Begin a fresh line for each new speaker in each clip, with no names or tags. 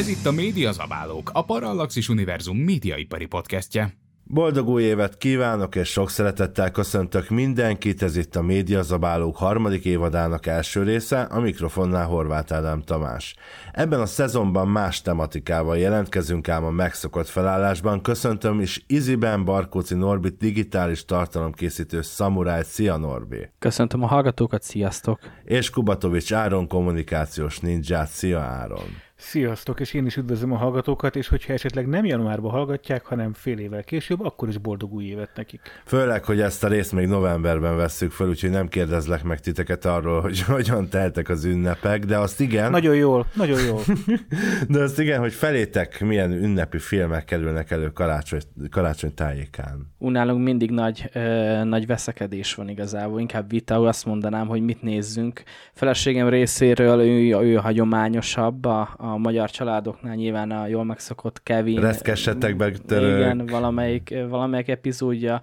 Ez itt a Média Zabálók, a Parallaxis Univerzum médiaipari podcastje.
Boldog új évet kívánok, és sok szeretettel köszöntök mindenkit, ez itt a Média Zabálók harmadik évadának első része, a mikrofonnál Horváth Ádám Tamás. Ebben a szezonban más tematikával jelentkezünk ám a megszokott felállásban. Köszöntöm is Iziben Barkóci Norbit digitális tartalomkészítő szamurájt. Szia Norbi!
Köszöntöm a hallgatókat, sziasztok!
És Kubatovics Áron kommunikációs ninját. Szia Áron!
Sziasztok, és én is üdvözlöm a hallgatókat, és hogyha esetleg nem januárban hallgatják, hanem fél évvel később, akkor is boldog új évet nekik.
Főleg, hogy ezt a részt még novemberben vesszük fel, úgyhogy nem kérdezlek meg titeket arról, hogy hogyan teltek az ünnepek, de azt igen...
Nagyon jól, nagyon jól.
de azt igen, hogy felétek milyen ünnepi filmek kerülnek elő karácsony, karácsony tájékán.
Unálunk mindig nagy, ö, nagy veszekedés van igazából, inkább vita, azt mondanám, hogy mit nézzünk. Feleségem részéről ő, ő hagyományosabb a, a a magyar családoknál nyilván a jól megszokott Kevin.
Reszkessetek meg török.
Igen, valamelyik, valamelyik epizódja,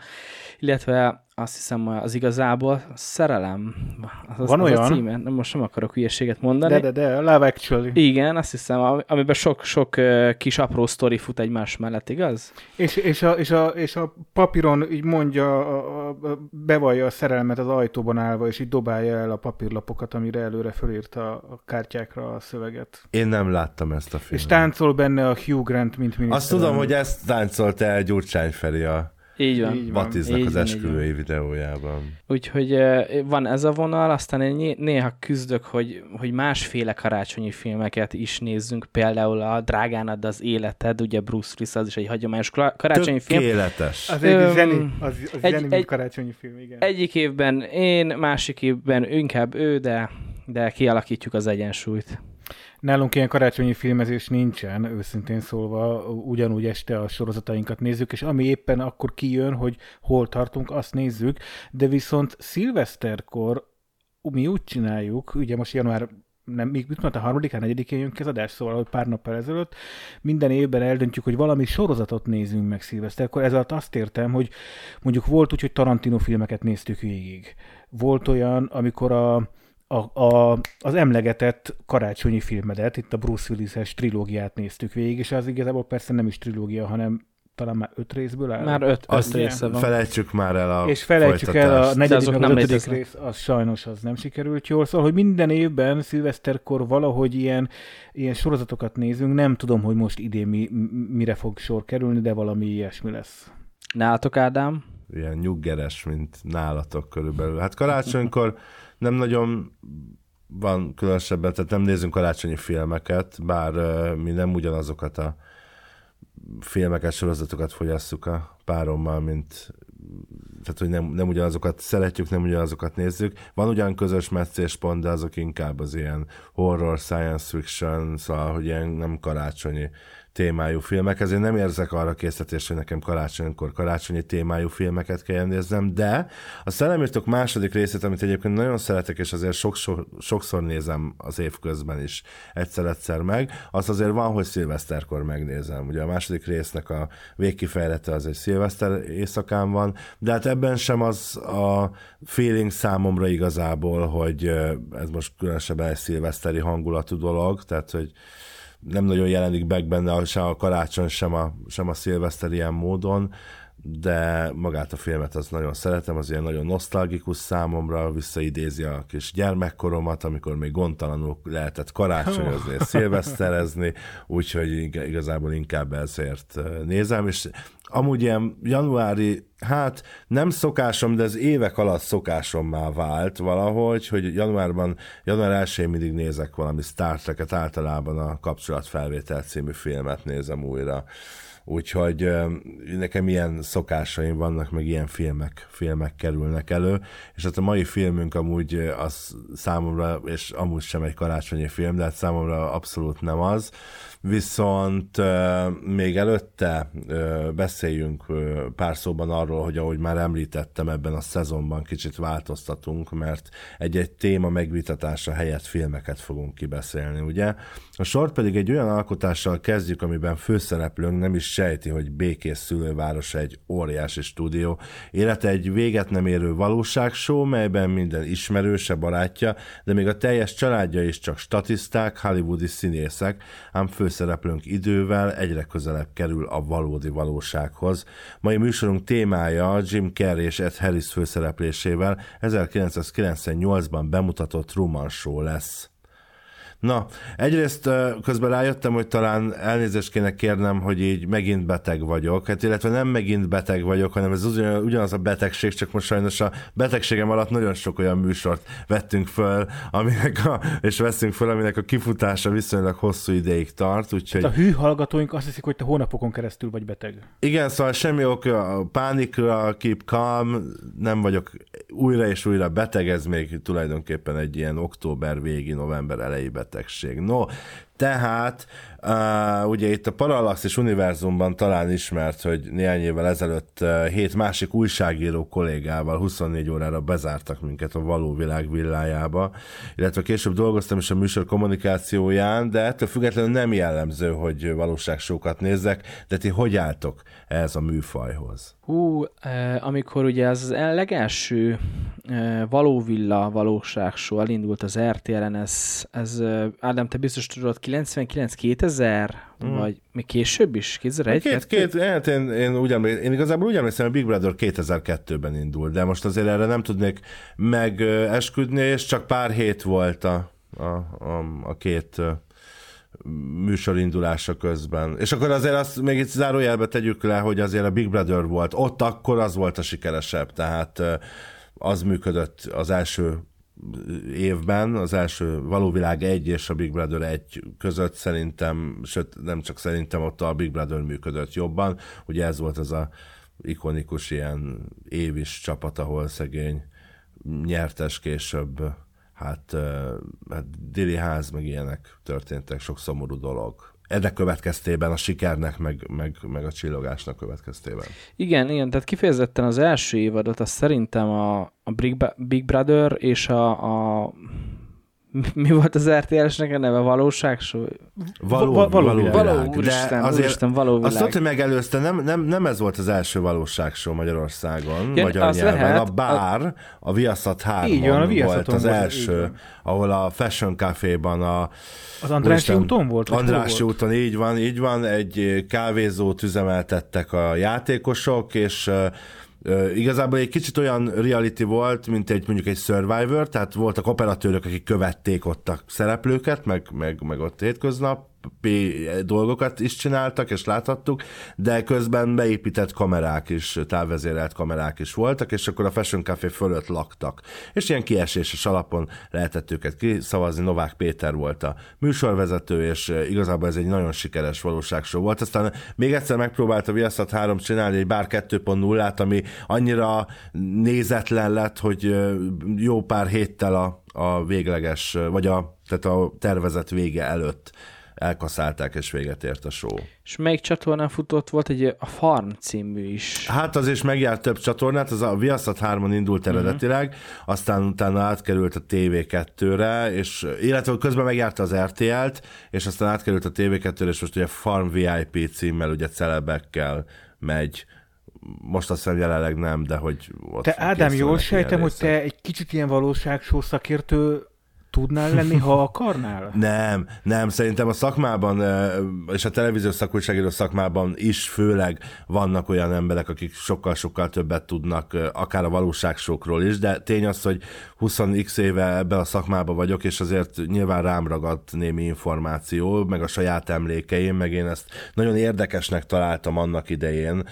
illetve azt hiszem az igazából a szerelem. Az,
Van
az
olyan?
A címe. Most nem akarok hülyeséget mondani.
De, de, de, Love Actually.
Igen, azt hiszem, amiben sok-sok kis apró sztori fut egymás mellett, igaz?
És, és, a, és, a, és a papíron így mondja, a, a, bevallja a szerelmet az ajtóban állva, és így dobálja el a papírlapokat, amire előre fölírta a kártyákra a szöveget.
Én nem láttam ezt a filmet.
És táncol benne a Hugh Grant, mint miniszter.
Azt tudom, hogy ezt táncolt el Gyurcsány Feri a
így van.
Így van.
Batiznak
Így
az
van,
esküvői videójában.
Úgyhogy van ez a vonal, aztán én néha küzdök, hogy, hogy másféle karácsonyi filmeket is nézzünk, például a Drágánad az életed, ugye Bruce Willis az is egy hagyományos karácsonyi film.
Tökéletes.
Az egy
Öm,
zeni, az, az
egy-
zeni, mint
egy-
karácsonyi film, igen.
Egyik évben én, másik évben inkább ő, de, de kialakítjuk az egyensúlyt.
Nálunk ilyen karácsonyi filmezés nincsen, őszintén szólva, ugyanúgy este a sorozatainkat nézzük, és ami éppen akkor kijön, hogy hol tartunk, azt nézzük, de viszont szilveszterkor mi úgy csináljuk, ugye most január nem, még mit mondta, harmadikán, negyedikén jön ki az adás, szóval hogy pár nappal ezelőtt, minden évben eldöntjük, hogy valami sorozatot nézzünk meg szilveszterkor. Ez alatt azt értem, hogy mondjuk volt úgy, hogy Tarantino filmeket néztük végig. Volt olyan, amikor a, a, a, az emlegetett karácsonyi filmedet, itt a Bruce Willis-es trilógiát néztük végig, és az igazából persze nem is trilógia, hanem talán már öt részből áll.
Már öt,
Azt
öt része van.
felejtsük már el a
és felejtsük el a negyedik, meg
nem
az ötödik rész, az sajnos az nem sikerült jól. Szóval, hogy minden évben szilveszterkor valahogy ilyen, ilyen sorozatokat nézünk, nem tudom, hogy most idén mi, mire fog sor kerülni, de valami ilyesmi lesz.
Nálatok, Ádám?
Ilyen nyuggeres, mint nálatok körülbelül. Hát karácsonykor nem nagyon van különösebben, tehát nem nézünk karácsonyi filmeket, bár mi nem ugyanazokat a filmeket, sorozatokat fogyasszuk a párommal, mint tehát, hogy nem, nem ugyanazokat szeretjük, nem ugyanazokat nézzük. Van ugyan közös meccéspont, de azok inkább az ilyen horror, science fiction, szóval, hogy ilyen nem karácsonyi témájú filmek, ezért nem érzek arra készítést, hogy nekem karácsonykor karácsonyi témájú filmeket kell néznem, de a Szellemírtok második részét, amit egyébként nagyon szeretek, és azért sokszor, nézem az év közben is egyszer-egyszer meg, azt azért van, hogy szilveszterkor megnézem. Ugye a második résznek a végkifejlete az egy szilveszter éjszakán van, de hát ebben sem az a feeling számomra igazából, hogy ez most különösebben egy szilveszteri hangulatú dolog, tehát hogy nem nagyon jelenik meg benne sem a karácsony, sem a, sem a szilveszter ilyen módon, de magát a filmet az nagyon szeretem, az ilyen nagyon nosztalgikus számomra, visszaidézi a kis gyermekkoromat, amikor még gondtalanul lehetett karácsonyozni és szilveszterezni, úgyhogy ig- igazából inkább ezért nézem, és amúgy ilyen januári, hát nem szokásom, de az évek alatt szokásommá vált valahogy, hogy januárban, január 1 mindig nézek valami Star Trek-et, általában a Kapcsolatfelvétel című filmet nézem újra. Úgyhogy nekem ilyen szokásaim vannak, meg ilyen filmek, filmek kerülnek elő, és hát a mai filmünk amúgy az számomra, és amúgy sem egy karácsonyi film, de hát számomra abszolút nem az, viszont még előtte beszéljünk pár szóban arról, hogy ahogy már említettem, ebben a szezonban kicsit változtatunk, mert egy-egy téma megvitatása helyett filmeket fogunk kibeszélni, ugye? A sort pedig egy olyan alkotással kezdjük, amiben főszereplőnk nem is sejti, hogy békés szülőváros egy óriási stúdió. Élete egy véget nem érő valóságshow, melyben minden ismerőse, barátja, de még a teljes családja is csak statiszták, hollywoodi színészek, ám főszereplőnk idővel egyre közelebb kerül a valódi valósághoz. Mai műsorunk témája Jim Carrey és Ed Harris főszereplésével 1998-ban bemutatott Truman Show lesz. Na, egyrészt közben rájöttem, hogy talán elnézést kéne kérnem, hogy így megint beteg vagyok, hát illetve nem megint beteg vagyok, hanem ez ugyan, ugyanaz a betegség, csak most sajnos a betegségem alatt nagyon sok olyan műsort vettünk föl, aminek a, és veszünk föl, aminek a kifutása viszonylag hosszú ideig tart, úgyhogy...
A hű hallgatóink azt hiszik, hogy te hónapokon keresztül vagy beteg.
Igen, szóval semmi ok a pánikra, keep calm, nem vagyok újra és újra beteg, ez még tulajdonképpen egy ilyen október végi, november elejé betegség. No, tehát uh, ugye itt a Parallaxis univerzumban talán ismert, hogy néhány évvel ezelőtt hét másik újságíró kollégával 24 órára bezártak minket a való világ villájába, illetve később dolgoztam is a műsor kommunikációján, de ettől függetlenül nem jellemző, hogy valóságsókat nézzek, de ti hogy álltok ehhez a műfajhoz?
Hú, eh, amikor ugye az legelső eh, valóvilla valóságsó elindult az RTL-en, ez, ez Ádám, te biztos tudod, 99-2000, mm. vagy még később is? 2001?
Két, két, hát én, én, úgy emlékszem, én igazából úgy emlékszem, hogy Big Brother 2002-ben indult, de most azért erre nem tudnék megesküdni, és csak pár hét volt a, a, a, a két műsor indulása közben. És akkor azért azt még itt zárójelbe tegyük le, hogy azért a Big Brother volt. Ott akkor az volt a sikeresebb, tehát az működött az első évben, az első Valóvilág 1 és a Big Brother 1 között szerintem, sőt nem csak szerintem, ott a Big Brother működött jobban. Ugye ez volt az a ikonikus ilyen évis csapat, ahol szegény nyertes később hát, hát Dili ház, meg ilyenek történtek, sok szomorú dolog. Ennek következtében, a sikernek, meg, meg, meg a csillogásnak következtében.
Igen, igen, tehát kifejezetten az első évadot, az szerintem a, a Big, Brother és a, a mi- volt az RTL-esnek a neve? Valóságshow?
Való,
Va- való
való,
világ.
Való, úristen,
de azért
úristen, való
azt
világ.
tudod, hogy megelőzte, nem, nem, nem ez volt az első valóságshow Magyarországon,
Igen,
magyar
az
nyelven.
lehet.
a Bár, a Viaszat 3
Így van, a
volt az
volt,
első, ahol a Fashion Café-ban a
Az Andrássy úton volt?
Andrássy úton, így van, így van. Egy kávézót üzemeltettek a játékosok, és igazából egy kicsit olyan reality volt, mint egy mondjuk egy Survivor, tehát voltak operatőrök, akik követték ott a szereplőket, meg, meg, meg ott hétköznap dolgokat is csináltak, és láthattuk, de közben beépített kamerák is, távvezérelt kamerák is voltak, és akkor a Fashion Café fölött laktak. És ilyen kieséses alapon lehetett őket kiszavazni. Novák Péter volt a műsorvezető, és eh, igazából ez egy nagyon sikeres valóságshow volt. Aztán még egyszer megpróbálta Viaszat 3 csinálni egy bár 2.0-át, ami annyira nézetlen lett, hogy eh, jó pár héttel a, a végleges, eh, vagy a, tehát a tervezett vége előtt elkaszálták, és véget ért a show.
És melyik csatornán futott? Volt egy a Farm című is.
Hát az is megjárt több csatornát, az a Viaszat 3-on indult eredetileg, aztán utána átkerült a TV2-re, és illetve közben megjárta az RTL-t, és aztán átkerült a TV2-re, és most ugye Farm VIP címmel, ugye celebekkel megy, most azt hiszem jelenleg nem, de hogy ott
Te Ádám, jól sejtem, hogy te egy kicsit ilyen valóságshow szakértő tudnál lenni, ha akarnál?
Nem, nem, szerintem a szakmában, és a televíziós szakújságíró szakmában is főleg vannak olyan emberek, akik sokkal-sokkal többet tudnak, akár a valóságsokról is, de tény az, hogy 20x éve ebben a szakmában vagyok, és azért nyilván rám ragadt némi információ, meg a saját emlékeim, meg én ezt nagyon érdekesnek találtam annak idején,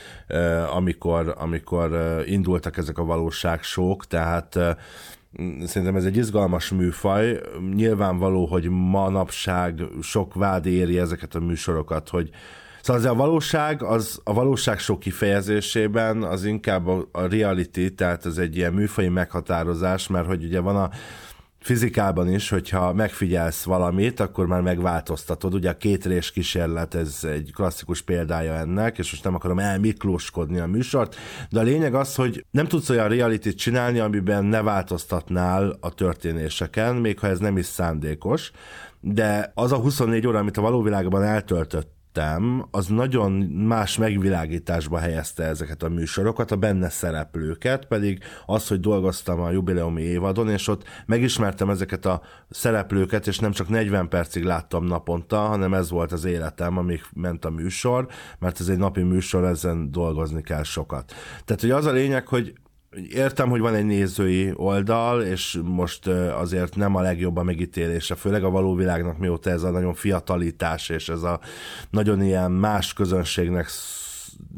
amikor, amikor indultak ezek a valóságsók, tehát Szerintem ez egy izgalmas műfaj. Nyilvánvaló, hogy manapság sok vád éri ezeket a műsorokat, hogy Szóval az a valóság, az a valóság sok kifejezésében az inkább a, a reality, tehát ez egy ilyen műfai meghatározás, mert hogy ugye van a fizikában is, hogyha megfigyelsz valamit, akkor már megváltoztatod. Ugye a kétrés kísérlet, ez egy klasszikus példája ennek, és most nem akarom elmiklóskodni a műsort, de a lényeg az, hogy nem tudsz olyan reality csinálni, amiben ne változtatnál a történéseken, még ha ez nem is szándékos, de az a 24 óra, amit a való világban eltöltött tettem, az nagyon más megvilágításba helyezte ezeket a műsorokat, a benne szereplőket, pedig az, hogy dolgoztam a jubileumi évadon, és ott megismertem ezeket a szereplőket, és nem csak 40 percig láttam naponta, hanem ez volt az életem, amíg ment a műsor, mert ez egy napi műsor, ezen dolgozni kell sokat. Tehát, hogy az a lényeg, hogy értem, hogy van egy nézői oldal, és most azért nem a legjobb a megítélése, főleg a való világnak, mióta ez a nagyon fiatalítás, és ez a nagyon ilyen más közönségnek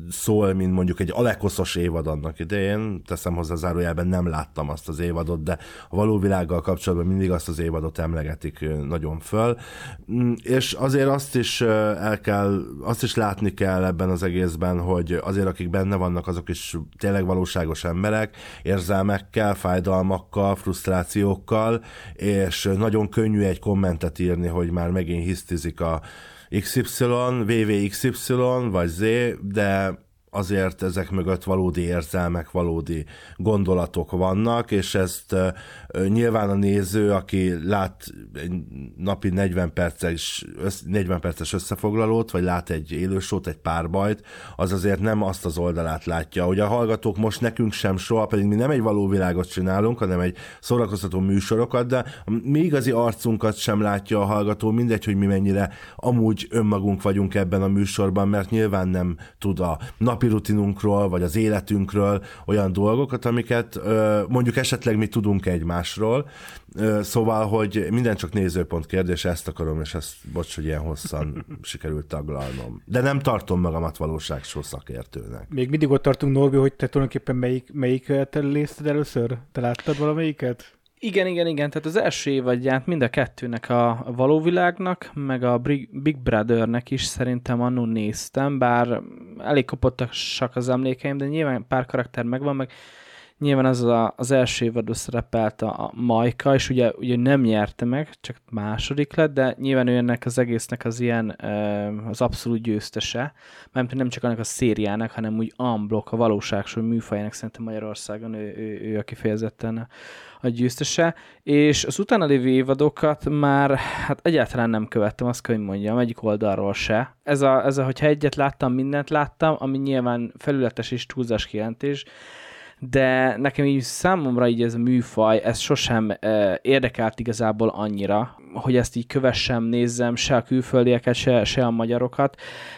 szól, mint mondjuk egy Alekoszos évad annak idején. Teszem hozzá zárójelben, nem láttam azt az évadot, de a való világgal kapcsolatban mindig azt az évadot emlegetik nagyon föl. Mm, és azért azt is el kell, azt is látni kell ebben az egészben, hogy azért akik benne vannak, azok is tényleg valóságos emberek, érzelmekkel, fájdalmakkal, frusztrációkkal, és nagyon könnyű egy kommentet írni, hogy már megint hisztizik a XY, VVXY vagy Z, de azért ezek mögött valódi érzelmek, valódi gondolatok vannak, és ezt nyilván a néző, aki lát egy napi 40 perces, 40 perces összefoglalót, vagy lát egy élősót, egy párbajt, az azért nem azt az oldalát látja. Hogy a hallgatók most nekünk sem soha, pedig mi nem egy való világot csinálunk, hanem egy szórakoztató műsorokat, de mi igazi arcunkat sem látja a hallgató, mindegy, hogy mi mennyire amúgy önmagunk vagyunk ebben a műsorban, mert nyilván nem tud a napi napi rutinunkról, vagy az életünkről olyan dolgokat, amiket mondjuk esetleg mi tudunk egymásról. Szóval, hogy minden csak nézőpont kérdés, ezt akarom, és ezt, bocs, hogy ilyen hosszan sikerült taglalnom. De nem tartom magamat valóságsó szakértőnek.
Még mindig ott tartunk, Norbi, hogy te tulajdonképpen melyik, melyiket lészted először? Te láttad valamelyiket?
Igen, igen, igen, tehát az első évadját mind a kettőnek a való világnak, meg a Big Brothernek is szerintem annó néztem, bár elég kopottak az emlékeim, de nyilván pár karakter megvan, meg nyilván az a, az első évadban szerepelt a, a Majka, és ugye, ugye nem nyerte meg, csak második lett, de nyilván ő ennek az egésznek az ilyen az abszolút győztese, mert nem csak annak a szériának, hanem úgy unblock a valóságsó műfajának szerintem Magyarországon ő, ő, ő a kifejezetten a győztese, és az utána lévő évadokat már hát egyáltalán nem követtem, azt kell, hogy mondjam, egyik oldalról se. Ez a, ez a hogyha egyet láttam, mindent láttam, ami nyilván felületes és túlzás kijelentés, de nekem így számomra így ez a műfaj, ez sosem e, érdekelt igazából annyira, hogy ezt így kövessem, nézzem, se a külföldieket, se, se a magyarokat.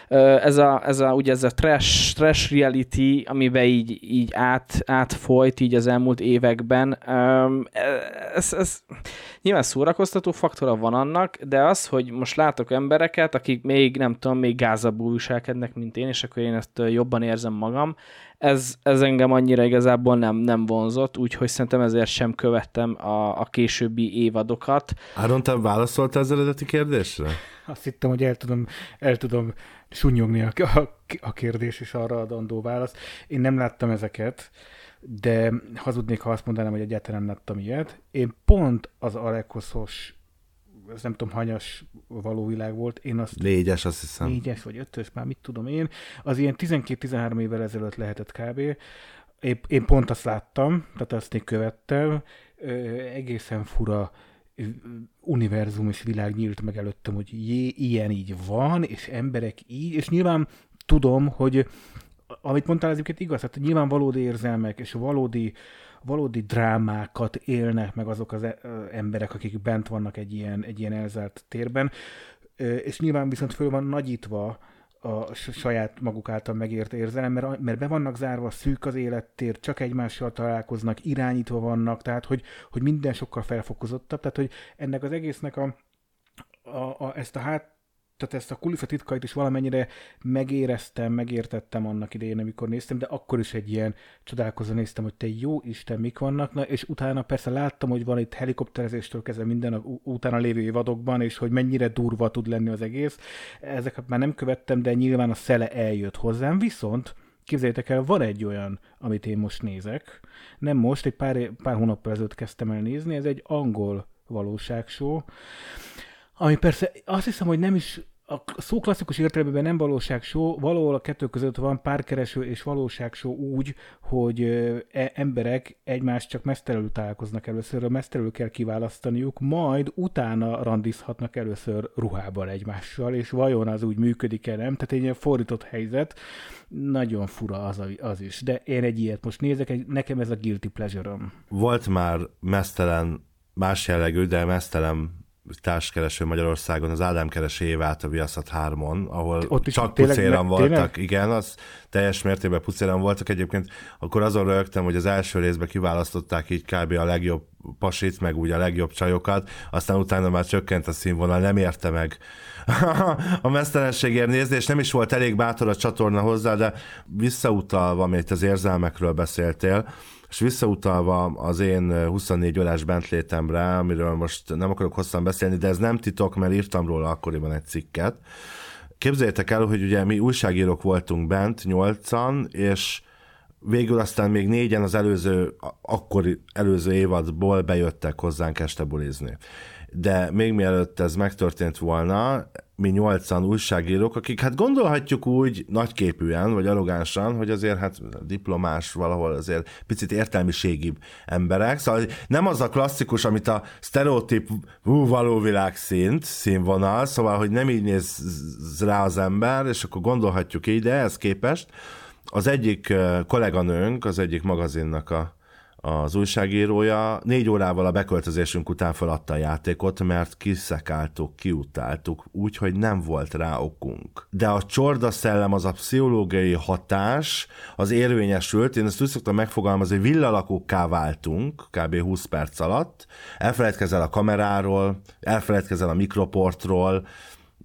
Ez a, ez a, ugye ez a trash, trash reality, amiben így, így át, átfolyt így az elmúlt években, ez, ez nyilván szórakoztató faktora van annak, de az, hogy most látok embereket, akik még, nem tudom, még gázabbul viselkednek, mint én, és akkor én ezt jobban érzem magam, ez, ez engem annyira igazából nem, nem vonzott, úgyhogy szerintem ezért sem követtem a, a későbbi évadokat.
Áron, te válaszoltál az eredeti kérdésre?
Azt hittem, hogy el tudom, el tudom sunyogni a, a, a kérdés és arra adandó választ. Én nem láttam ezeket, de hazudnék, ha azt mondanám, hogy egyáltalán nem láttam ilyet. Én pont az Alekoszos ez nem tudom, hanyas való világ volt. Én azt
négyes, azt hiszem.
Négyes vagy ötös, már mit tudom én. Az ilyen 12-13 évvel ezelőtt lehetett kb. Én, én pont azt láttam, tehát azt én követtem. Egészen fura univerzum és világ nyílt meg előttem, hogy jé, ilyen így van, és emberek így, és nyilván tudom, hogy amit mondtál, ezeket igaz, hát nyilván valódi érzelmek és valódi valódi drámákat élnek meg azok az e- emberek, akik bent vannak egy ilyen, egy ilyen elzárt térben, és nyilván viszont föl van nagyítva a saját maguk által megért érzelem, mert, mert be vannak zárva, szűk az élettér, csak egymással találkoznak, irányítva vannak, tehát hogy, hogy minden sokkal felfokozottabb, tehát hogy ennek az egésznek a, a, a, ezt a hát, tehát ezt a kulissza titkait is valamennyire megéreztem, megértettem annak idején, amikor néztem, de akkor is egy ilyen csodálkozó néztem, hogy te jó Isten, mik vannak, na, és utána persze láttam, hogy van itt helikopterezéstől kezdve minden a utána lévő évadokban, és hogy mennyire durva tud lenni az egész. Ezeket már nem követtem, de nyilván a szele eljött hozzám, viszont képzeljétek el, van egy olyan, amit én most nézek, nem most, egy pár, pár hónappal ezelőtt kezdtem el nézni, ez egy angol valóságshow, ami persze azt hiszem, hogy nem is a szó klasszikus értelemben nem valóságshow, valahol a kettő között van párkereső és valóságshow úgy, hogy e- emberek egymást csak mesztelenül találkoznak először, a mesztelenül kell kiválasztaniuk, majd utána randizhatnak először ruhában egymással, és vajon az úgy működik-e nem? Tehát egy ilyen fordított helyzet, nagyon fura az, az is, de én egy ilyet most nézek, nekem ez a guilty pleasure-om.
Volt már mesztelen, más jellegű, de mesztelen társkereső Magyarországon, az Ádám keresi évát a Viaszat 3-on, ahol
Ott is
csak
tényleg-
pucéran
ne-
voltak.
tényleg?
Igen, az teljes mértékben pucéran voltak. Egyébként akkor azon rögtem, hogy az első részben kiválasztották így kb. a legjobb pasit, meg úgy a legjobb csajokat, aztán utána már csökkent a színvonal, nem érte meg a mesztelenségért nézni, és nem is volt elég bátor a csatorna hozzá, de visszautalva, amit az érzelmekről beszéltél, és visszautalva az én 24 órás bentlétemre, amiről most nem akarok hosszan beszélni, de ez nem titok, mert írtam róla akkoriban egy cikket. Képzeljétek el, hogy ugye mi újságírók voltunk bent, nyolcan, és végül aztán még négyen az előző, akkori előző évadból bejöttek hozzánk este bulizni. De még mielőtt ez megtörtént volna, mi nyolcan újságírók, akik hát gondolhatjuk úgy nagyképűen, vagy arrogánsan, hogy azért hát diplomás valahol azért picit értelmiségibb emberek. Szóval nem az a klasszikus, amit a sztereotíp hú, való világ szint, színvonal, szóval, hogy nem így néz rá az ember, és akkor gondolhatjuk így, de ehhez képest az egyik kolléganőnk, az egyik magazinnak a, az újságírója négy órával a beköltözésünk után feladta a játékot, mert kiszekáltuk, kiutáltuk, úgyhogy nem volt rá okunk. De a csorda szellem, az a pszichológiai hatás, az érvényesült, én ezt úgy szoktam megfogalmazni, hogy villalakókká váltunk, kb. 20 perc alatt, elfeledkezel a kameráról, elfeledkezel a mikroportról,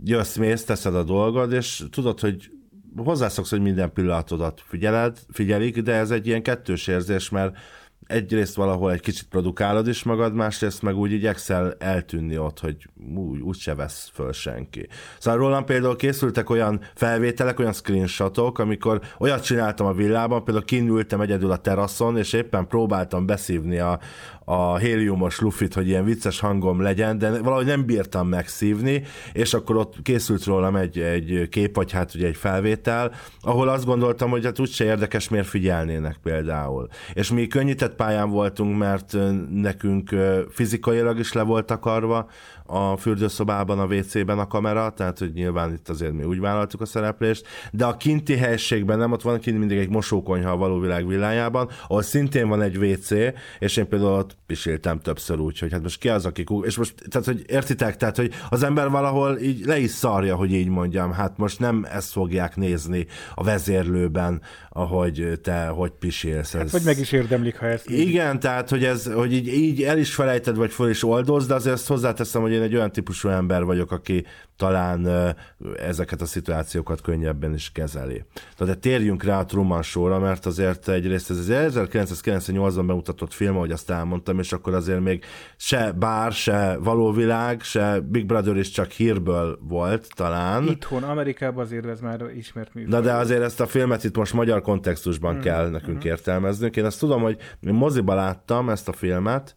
jössz, mész, teszed a dolgod, és tudod, hogy hozzászoksz, hogy minden pillanatodat figyeled, figyelik, de ez egy ilyen kettős érzés, mert egyrészt valahol egy kicsit produkálod is magad, másrészt meg úgy igyekszel eltűnni ott, hogy úgy, úgy se vesz föl senki. Szóval rólam például készültek olyan felvételek, olyan screenshotok, amikor olyat csináltam a villában, például kinültem egyedül a teraszon, és éppen próbáltam beszívni a, a héliumos lufit, hogy ilyen vicces hangom legyen, de valahogy nem bírtam megszívni, és akkor ott készült rólam egy, egy kép, vagy hát ugye egy felvétel, ahol azt gondoltam, hogy hát úgyse érdekes, miért figyelnének például. És mi könnyített pályán voltunk, mert nekünk fizikailag is le volt akarva a fürdőszobában, a WC-ben a kamera, tehát hogy nyilván itt azért mi úgy vállaltuk a szereplést, de a kinti helységben nem, ott van kint mindig egy mosókonyha a való világ villájában, ahol szintén van egy WC, és én például ott pisiltem többször úgy, hogy hát most ki az, aki kú... és most, tehát hogy értitek, tehát hogy az ember valahol így le is szarja, hogy így mondjam, hát most nem ezt fogják nézni a vezérlőben, ahogy te hogy pisilsz.
Hát,
Ez...
vagy meg is érdemlik, ha ezt
Igen, tehát, hogy, ez, hogy így, így el is felejted, vagy föl is oldozd, de azért ezt hozzáteszem, hogy én egy olyan típusú ember vagyok, aki talán ezeket a szituációkat könnyebben is kezeli. De térjünk rá a Truman Show-ra, mert azért egyrészt ez az 1998-ban bemutatott film, ahogy azt elmondtam, és akkor azért még se bár, se való világ, se Big Brother is csak hírből volt talán.
Itthon, Amerikában azért ez már ismert műfaj.
Na de azért ezt a filmet itt most magyar kontextusban kell nekünk értelmeznünk. Én azt tudom, hogy én moziba láttam ezt a filmet,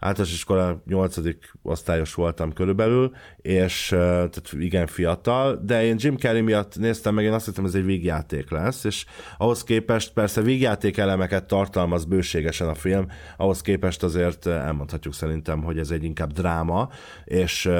általános iskola 8. osztályos voltam körülbelül, és tehát igen fiatal, de én Jim Carrey miatt néztem meg, én azt hittem, ez egy vígjáték lesz, és ahhoz képest persze vígjáték elemeket tartalmaz bőségesen a film, ahhoz képest azért elmondhatjuk szerintem, hogy ez egy inkább dráma, és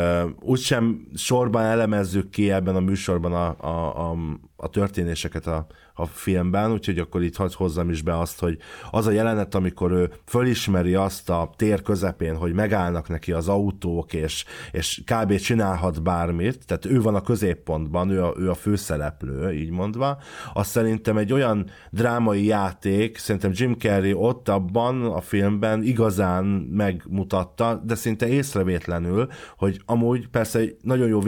úgysem sorban elemezzük ki ebben a műsorban a, a, a, a történéseket a, a filmben, úgyhogy akkor itt hadd hozzam is be azt, hogy az a jelenet, amikor ő fölismeri azt a tér közepén, hogy megállnak neki az autók, és, és kb. csinálhat bármit, tehát ő van a középpontban, ő a, ő a főszereplő, így mondva, az szerintem egy olyan drámai játék, szerintem Jim Carrey ott abban a filmben igazán megmutatta, de szinte észrevétlenül, hogy amúgy persze egy nagyon jó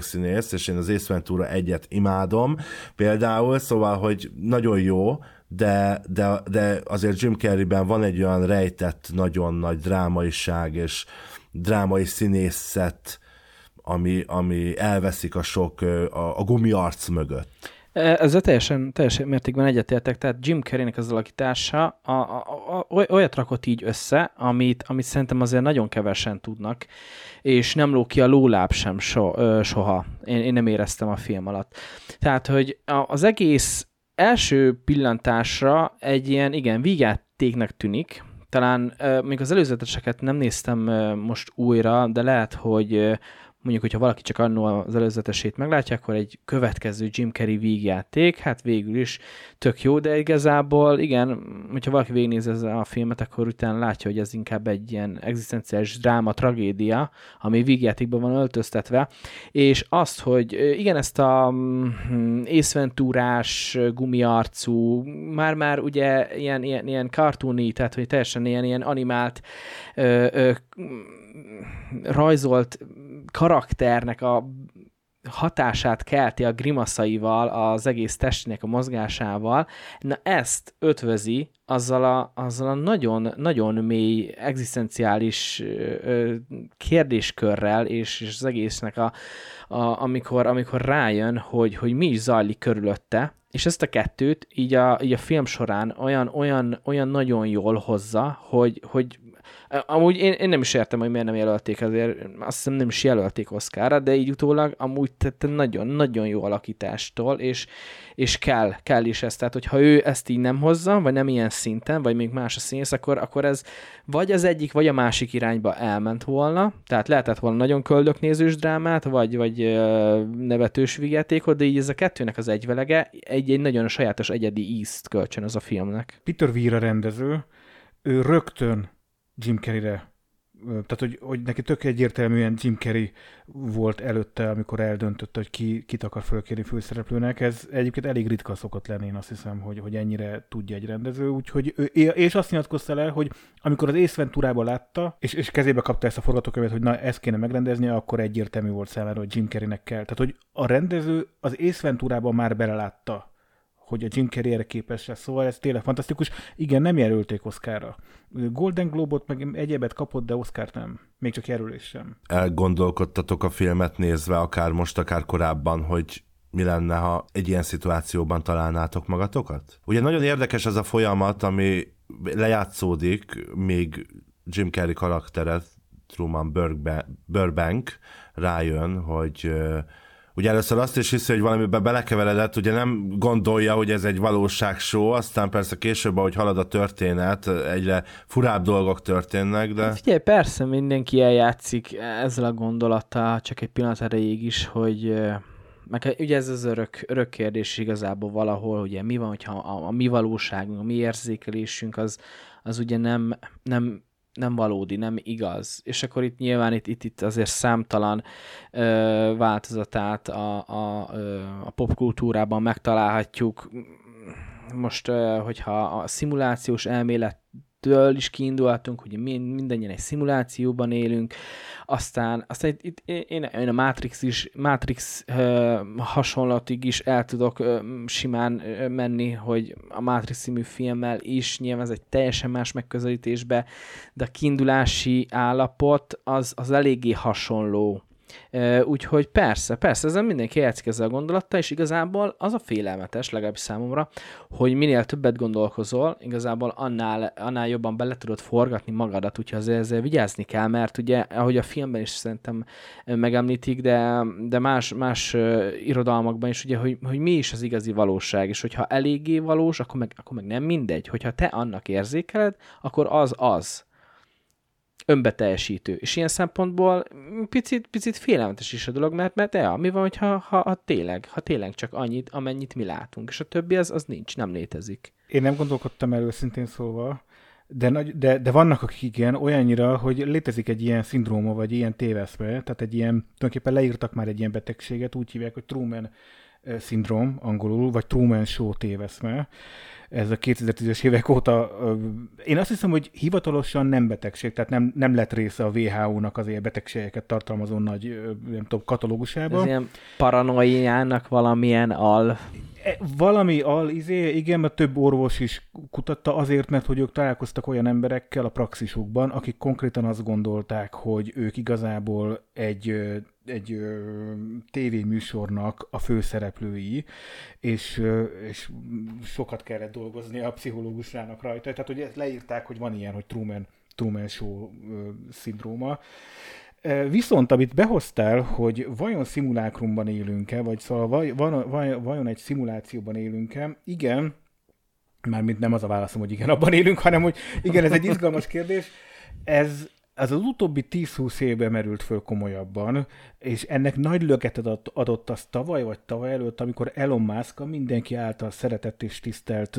színész, és én az Ace Ventura egyet imádom, például, szóval, hogy nagyon jó, de, de, de azért Jim Carrey-ben van egy olyan rejtett, nagyon nagy drámaiság és drámai színészet, ami, ami elveszik a sok, a, a gumiarc mögött.
Ezzel teljesen, teljesen mértékben egyetértek, tehát Jim Carreynek az alakítása a, a, a, olyat rakott így össze, amit, amit szerintem azért nagyon kevesen tudnak, és nem ló ki a lóláb sem so, soha. Én, én nem éreztem a film alatt. Tehát, hogy az egész első pillantásra egy ilyen, igen, vígjátéknek tűnik, talán még az előzeteseket nem néztem most újra, de lehet, hogy mondjuk, hogyha valaki csak annó az előzetesét meglátja, akkor egy következő Jim Carrey vígjáték, hát végül is tök jó, de igazából igen, hogyha valaki végignéz a filmet, akkor utána látja, hogy ez inkább egy ilyen egzisztenciális dráma, tragédia, ami vígjátékban van öltöztetve, és azt, hogy igen, ezt a mm, észventúrás, gumiarcú, már-már ugye ilyen, ilyen, ilyen cartoony, tehát hogy teljesen ilyen, ilyen animált ö, ö, rajzolt karakternek a hatását kelti a grimaszaival, az egész testének a mozgásával, na ezt ötvözi azzal a, azzal a nagyon, nagyon mély, egzisztenciális kérdéskörrel, és, és az egésznek a, a, amikor, amikor rájön, hogy, hogy mi is zajlik körülötte, és ezt a kettőt így a, így a film során olyan, olyan, olyan nagyon jól hozza, hogy, hogy Amúgy én, én nem is értem, hogy miért nem jelölték, azért azt hiszem nem is jelölték Oszkára, de így utólag amúgy nagyon-nagyon jó alakítástól, és, és kell, kell is ez. Tehát, hogyha ő ezt így nem hozza, vagy nem ilyen szinten, vagy még más a színész, akkor, akkor ez vagy az egyik, vagy a másik irányba elment volna. Tehát lehetett volna nagyon köldöknézős drámát, vagy, vagy nevetős vigyátékot, de így ez a kettőnek az egyvelege egy, egy nagyon sajátos egyedi ízt kölcsön az a filmnek.
Peter Weir rendező, ő rögtön Jim Carrey-re tehát, hogy, hogy neki tök egyértelműen Jim Carrey volt előtte, amikor eldöntött, hogy ki, kit akar fölkérni főszereplőnek. Ez egyébként elég ritka szokott lenni, én azt hiszem, hogy, hogy ennyire tudja egy rendező. Úgyhogy ő, és azt nyilatkozta le, hogy amikor az Ace látta, és, és kezébe kapta ezt a forgatókönyvet, hogy na, ezt kéne megrendezni, akkor egyértelmű volt számára, hogy Jim Carreynek kell. Tehát, hogy a rendező az Ace már belelátta hogy a Jim Carrey erre képes lesz. Szóval ez tényleg fantasztikus. Igen, nem jelölték Oscarra. Golden Globot meg egyebet kapott, de Oscar nem. Még csak jelölés sem.
Elgondolkodtatok a filmet nézve, akár most, akár korábban, hogy mi lenne, ha egy ilyen szituációban találnátok magatokat? Ugye nagyon érdekes ez a folyamat, ami lejátszódik, még Jim Carrey karakteret, Truman Burbank rájön, hogy ugye először azt is hiszi, hogy valamiben belekeveredett, ugye nem gondolja, hogy ez egy valóságsó, aztán persze később, ahogy halad a történet, egyre furább dolgok történnek, de... Hát
figyelj, persze mindenki eljátszik ezzel a gondolattal, csak egy pillanat erejéig is, hogy meg ugye ez az örök, örök kérdés igazából valahol, ugye mi van, hogyha a, a mi valóságunk, a mi érzékelésünk az, az ugye nem, nem nem valódi, nem igaz. És akkor itt nyilván itt, itt, itt azért számtalan ö, változatát a, a, a popkultúrában megtalálhatjuk. Most, ö, hogyha a szimulációs elmélet től is kiindulhatunk, hogy mindannyian egy szimulációban élünk, aztán, aztán itt, itt én, én a Matrix is, Matrix uh, hasonlatig is el tudok uh, simán uh, menni, hogy a Matrix című filmmel is, nyilván ez egy teljesen más megközelítésbe, de a kiindulási állapot az, az eléggé hasonló Úgyhogy persze, persze, ezen mindenki játszik ezzel a gondolattal, és igazából az a félelmetes, legalábbis számomra, hogy minél többet gondolkozol, igazából annál, annál jobban bele tudod forgatni magadat, úgyhogy azért ezzel vigyázni kell, mert ugye, ahogy a filmben is szerintem megemlítik, de, de más, más irodalmakban is, ugye, hogy, hogy mi is az igazi valóság, és hogyha eléggé valós, akkor meg, akkor meg nem mindegy. Hogyha te annak érzékeled, akkor az az önbeteljesítő. És ilyen szempontból picit, picit félelmetes is a dolog, mert, mert ja, mi van, hogyha ha, ha, tényleg, ha tényleg csak annyit, amennyit mi látunk, és a többi az, az nincs, nem létezik.
Én nem gondolkodtam erről szintén szólva, de, nagy, de, de vannak akik igen, olyannyira, hogy létezik egy ilyen szindróma, vagy ilyen téveszme, tehát egy ilyen, tulajdonképpen leírtak már egy ilyen betegséget, úgy hívják, hogy Truman szindróm angolul, vagy Truman Show téveszme, ez a 2010-es évek óta, én azt hiszem, hogy hivatalosan nem betegség, tehát nem, nem lett része a WHO-nak az ilyen betegségeket tartalmazó nagy, nem tudom, katalógusában.
Ez ilyen paranoiának valamilyen al...
E, valami al, izé, igen, mert több orvos is kutatta azért, mert hogy ők találkoztak olyan emberekkel a praxisukban, akik konkrétan azt gondolták, hogy ők igazából egy egy ö, tévéműsornak a főszereplői, és, és sokat kellett dolgozni a pszichológusrának rajta. Tehát, hogy ezt leírták, hogy van ilyen, hogy Truman, Truman Show szindróma. Viszont, amit behoztál, hogy vajon szimulákrumban élünk-e, vagy szóval van, vajon egy szimulációban élünk-e, igen, mármint nem az a válaszom, hogy igen, abban élünk, hanem hogy igen, ez egy izgalmas kérdés. Ez, az az utóbbi 10-20 évben merült föl komolyabban, és ennek nagy löketet adott, az tavaly vagy tavaly előtt, amikor Elon Musk a mindenki által szeretett és tisztelt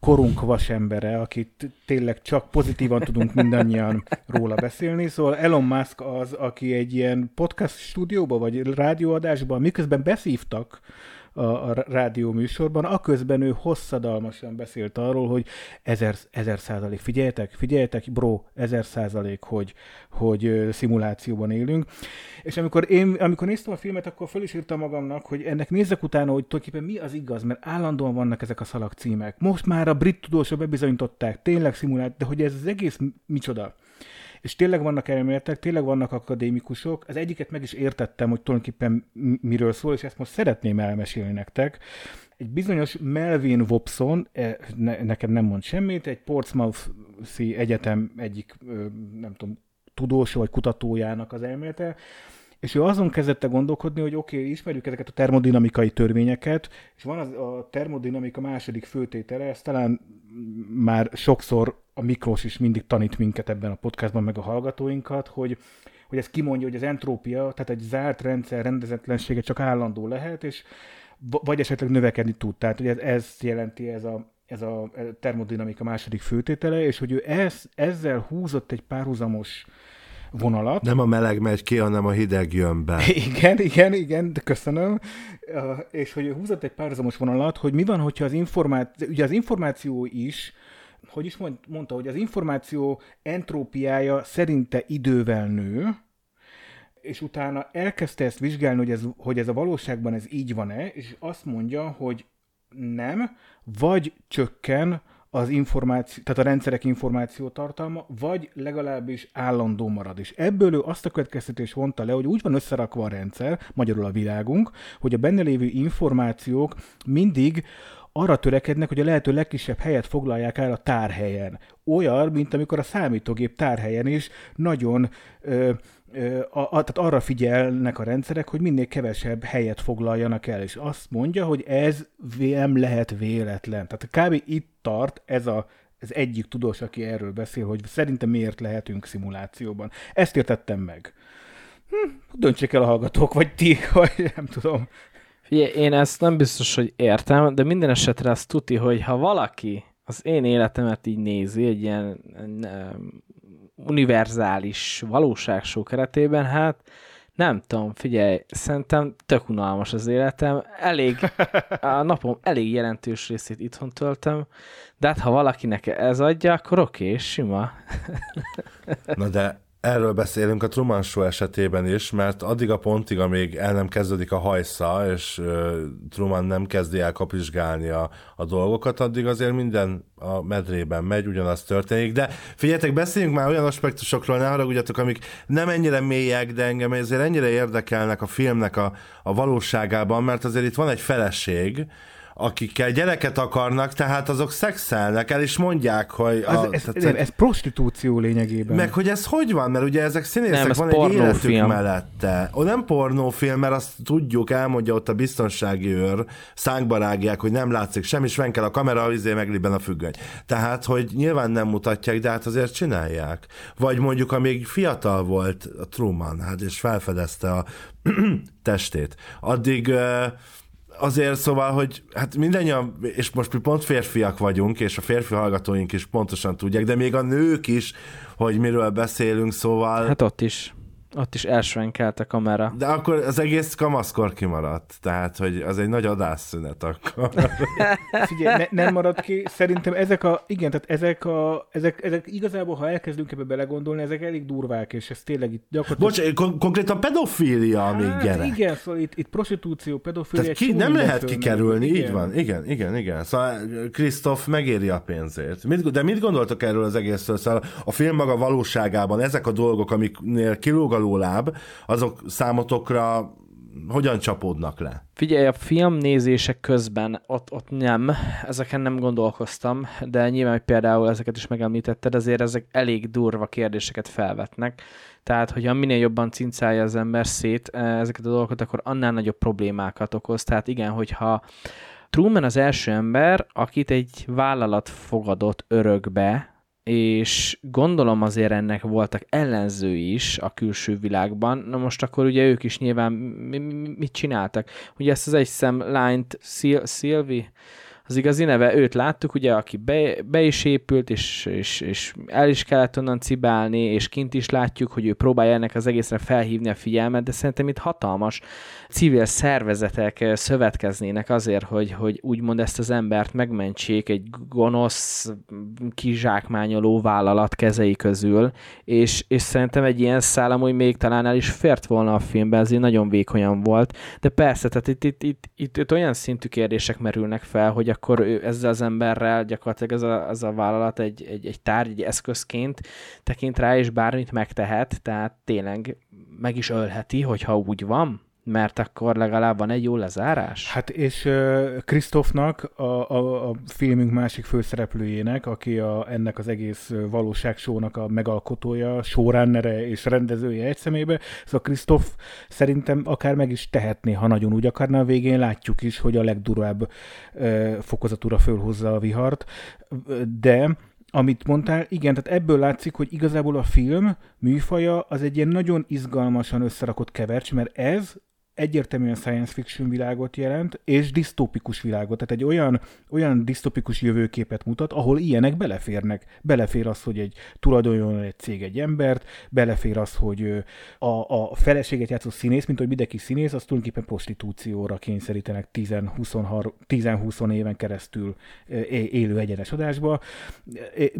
korunk vasembere, akit tényleg csak pozitívan tudunk mindannyian róla beszélni. Szóval Elon Musk az, aki egy ilyen podcast stúdióba vagy rádióadásban, miközben beszívtak a, a rádió műsorban, aközben ő hosszadalmasan beszélt arról, hogy ezer, ezer százalék, figyeljetek, figyeljetek, bro, ezer százalék, hogy, hogy szimulációban élünk. És amikor én, amikor néztem a filmet, akkor föl is írtam magamnak, hogy ennek nézzek utána, hogy tulajdonképpen mi az igaz, mert állandóan vannak ezek a szalagcímek. Most már a brit tudósok bebizonyították, tényleg szimulált, de hogy ez az egész micsoda. És tényleg vannak elméletek, tényleg vannak akadémikusok. Az egyiket meg is értettem, hogy tulajdonképpen miről szól, és ezt most szeretném elmesélni nektek. Egy bizonyos Melvin Wobson, e, ne, nekem nem mond semmit, egy Portsmouth-i egyetem egyik, nem tudom, tudósa vagy kutatójának az elmélete, és ő azon kezdett gondolkodni, hogy oké, okay, ismerjük ezeket a termodinamikai törvényeket, és van az, a termodinamika második főtétele, ezt talán már sokszor a Miklós is mindig tanít minket ebben a podcastban, meg a hallgatóinkat, hogy, hogy ez kimondja, hogy az entrópia, tehát egy zárt rendszer rendezetlensége csak állandó lehet, és vagy esetleg növekedni tud. Tehát hogy ez, ez jelenti ez a, ez a termodinamika második főtétele, és hogy ő ez, ezzel húzott egy párhuzamos vonalat.
Nem a meleg megy ki, hanem a hideg jön be.
Igen, igen, igen, de köszönöm. És hogy húzott egy párhuzamos vonalat, hogy mi van, hogyha az információ, ugye az információ is, hogy is mond, mondta, hogy az információ entrópiája szerinte idővel nő, és utána elkezdte ezt vizsgálni, hogy ez, hogy ez a valóságban ez így van-e, és azt mondja, hogy nem, vagy csökken az információ, tehát a rendszerek információ tartalma, vagy legalábbis állandó marad. És ebből ő azt a következtetés vonta le, hogy úgy van összerakva a rendszer, magyarul a világunk, hogy a benne lévő információk mindig arra törekednek, hogy a lehető legkisebb helyet foglalják el a tárhelyen. Olyan, mint amikor a számítógép tárhelyen is nagyon ö, a, a, tehát arra figyelnek a rendszerek, hogy minél kevesebb helyet foglaljanak el, és azt mondja, hogy ez nem lehet véletlen. Tehát kb. itt tart ez a ez egyik tudós, aki erről beszél, hogy szerintem miért lehetünk szimulációban. Ezt értettem meg. Hm, döntsék el a hallgatók, vagy ti, vagy nem tudom.
Figyelj, én ezt nem biztos, hogy értem, de minden esetre azt tuti, hogy ha valaki az én életemet így nézi, egy ilyen univerzális valóságsó keretében, hát nem tudom, figyelj, szerintem tök unalmas az életem, elég, a napom elég jelentős részét itthon töltöm, de hát ha valakinek ez adja, akkor oké, okay, sima.
Na de Erről beszélünk a Truman Show esetében is, mert addig a pontig, amíg el nem kezdődik a hajsza, és Truman nem kezdi el kapizsgálni a, a dolgokat, addig azért minden a medrében megy, ugyanaz történik. De figyeljetek, beszéljünk már olyan aspektusokról, ne haragudjatok, amik nem ennyire mélyek, de engem ezért ennyire érdekelnek a filmnek a, a valóságában, mert azért itt van egy feleség, akikkel gyereket akarnak, tehát azok szexelnek el, és mondják, hogy...
Ez,
a,
ez,
tehát,
ez, ez prostitúció lényegében.
meg hogy ez hogy van, mert ugye ezek színészek,
Nem, ez
van egy életük
pornófilm.
mellette. O, nem pornófilm, mert azt tudjuk, elmondja ott a biztonsági őr, szánkba rágják, hogy nem látszik semmi, és kell a kamera, izé megliben a függöny. Tehát, hogy nyilván nem mutatják, de hát azért csinálják. Vagy mondjuk, amíg fiatal volt a Truman, hát és felfedezte a testét, addig ö, azért szóval, hogy hát mindannyian, és most mi pont férfiak vagyunk, és a férfi hallgatóink is pontosan tudják, de még a nők is, hogy miről beszélünk, szóval...
Hát ott is. Ott is elsvenkelt a kamera.
De akkor az egész kamaszkor kimaradt, tehát, hogy az egy nagy adásszünet akkor.
Figyelj, ne, nem marad ki. Szerintem ezek a, igen, tehát ezek a, ezek, ezek igazából, ha elkezdünk ebbe belegondolni, ezek elég durvák, és ez tényleg itt gyakorlatilag...
Bocs, kon- konkrétan pedofília, amíg
Hát
gyerek.
igen, szóval itt, itt prostitúció, pedofília...
Tehát ki, nem lehet kikerülni, így van. Igen, igen, igen. Szóval Krisztof megéri a pénzét. Mit, de mit gondoltok erről az egészről? Szóval a film maga valóságában ezek a dolgok, amiknél kilóg a lóláb, azok számotokra hogyan csapódnak le?
Figyelj, a film nézések közben ott, ott nem, ezeken nem gondolkoztam, de nyilván, hogy például ezeket is megemlítetted, azért ezek elég durva kérdéseket felvetnek. Tehát, hogyha minél jobban cincálja az ember szét eh, ezeket a dolgokat, akkor annál nagyobb problémákat okoz. Tehát igen, hogyha Truman az első ember, akit egy vállalat fogadott örökbe, és gondolom azért ennek voltak ellenzői is a külső világban. Na most akkor ugye ők is nyilván mi- mi- mit csináltak? Ugye ezt az egy szem lányt, Sil- Szilvi, az igazi neve, őt láttuk, ugye, aki be, be is épült, és, és, és el is kellett onnan cibálni, és kint is látjuk, hogy ő próbálja ennek az egészre felhívni a figyelmet, de szerintem itt hatalmas civil szervezetek eh, szövetkeznének azért, hogy, hogy úgymond ezt az embert megmentsék egy gonosz, kizsákmányoló vállalat kezei közül, és, és szerintem egy ilyen szál amúgy még talán el is fért volna a filmben, ezért nagyon vékonyan volt, de persze, tehát itt, itt, itt, itt, itt olyan szintű kérdések merülnek fel, hogy akkor ő ezzel az emberrel gyakorlatilag ez a, ez a vállalat egy, egy, egy tárgy, egy eszközként tekint rá, és bármit megtehet, tehát tényleg meg is ölheti, hogyha úgy van, mert akkor legalább van egy jó lezárás.
Hát és Krisztofnak, a, a, a filmünk másik főszereplőjének, aki a, ennek az egész valóságsónak a megalkotója, showrunnere és rendezője egy szemébe, szóval Krisztof szerintem akár meg is tehetné, ha nagyon úgy akarna. A végén látjuk is, hogy a legdurvább uh, fokozatúra fölhozza a vihart, de amit mondtál, igen, tehát ebből látszik, hogy igazából a film műfaja az egy ilyen nagyon izgalmasan összerakott kevercs, mert ez egyértelműen science fiction világot jelent, és disztópikus világot. Tehát egy olyan, olyan disztópikus jövőképet mutat, ahol ilyenek beleférnek. Belefér az, hogy egy tulajdonjon egy cég egy embert, belefér az, hogy a, a feleséget játszó színész, mint hogy mindenki színész, az tulajdonképpen prostitúcióra kényszerítenek 10-20 10-20 éven keresztül élő egyenes adásba.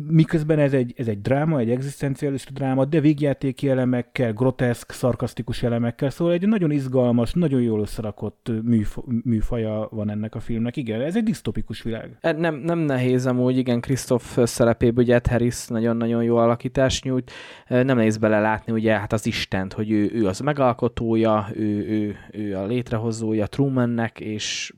Miközben ez egy, ez egy dráma, egy egzisztenciális dráma, de végjátéki elemekkel, groteszk, szarkasztikus elemekkel, szóval egy nagyon izgalmas, nagyon jól összerakott műf- műfaja van ennek a filmnek. Igen, ez egy disztopikus világ.
E, Nem, nem nehéz amúgy, igen, Krisztof szerepében ugye Ed Harris nagyon-nagyon jó alakítást nyújt. E, Nem nehéz belelátni ugye hát az Istent, hogy ő, ő az megalkotója, ő, ő, ő a létrehozója Trumannek, és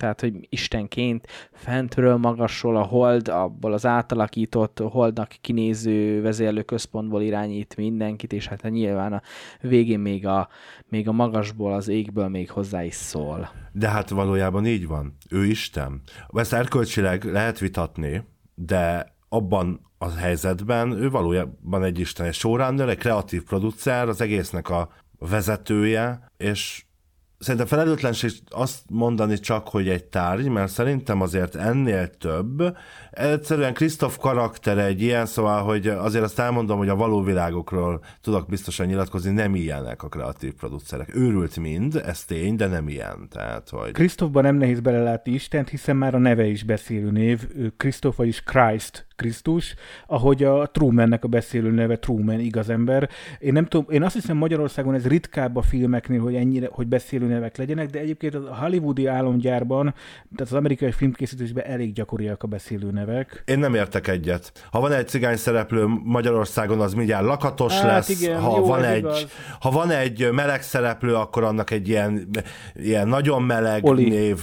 tehát, hogy Istenként fentről magasról a hold, abból az átalakított holdnak kinéző vezérlőközpontból irányít mindenkit, és hát nyilván a végén még a, még a magasból, az égből még hozzá is szól.
De hát valójában így van. Ő Isten. Ezt erkölcsileg lehet vitatni, de abban a helyzetben ő valójában egy Isten, egy showrunner, egy kreatív producer, az egésznek a vezetője, és szerintem felelőtlenség azt mondani csak, hogy egy tárgy, mert szerintem azért ennél több. Egyszerűen Krisztof karaktere egy ilyen, szóval, hogy azért azt elmondom, hogy a való világokról tudok biztosan nyilatkozni, nem ilyenek a kreatív producerek. Őrült mind, ez tény, de nem ilyen. Tehát, hogy...
Krisztofban nem nehéz belelátni Istent, hiszen már a neve is beszélő név. Ő Krisztof, vagyis Christ, Krisztus, ahogy a Trumannek a beszélő neve Truman, igaz ember. Én nem tudom, én azt hiszem Magyarországon ez ritkább a filmeknél, hogy ennyire, hogy beszélő nevek legyenek, de egyébként a hollywoodi álomgyárban, tehát az amerikai filmkészítésben elég gyakoriak a beszélő nevek.
Én nem értek egyet. Ha van egy cigány szereplő Magyarországon, az mindjárt lakatos
Hát
lesz.
igen,
ha,
jó,
van egy,
igaz.
ha van egy meleg szereplő, akkor annak egy ilyen, ilyen nagyon meleg
Oli.
név,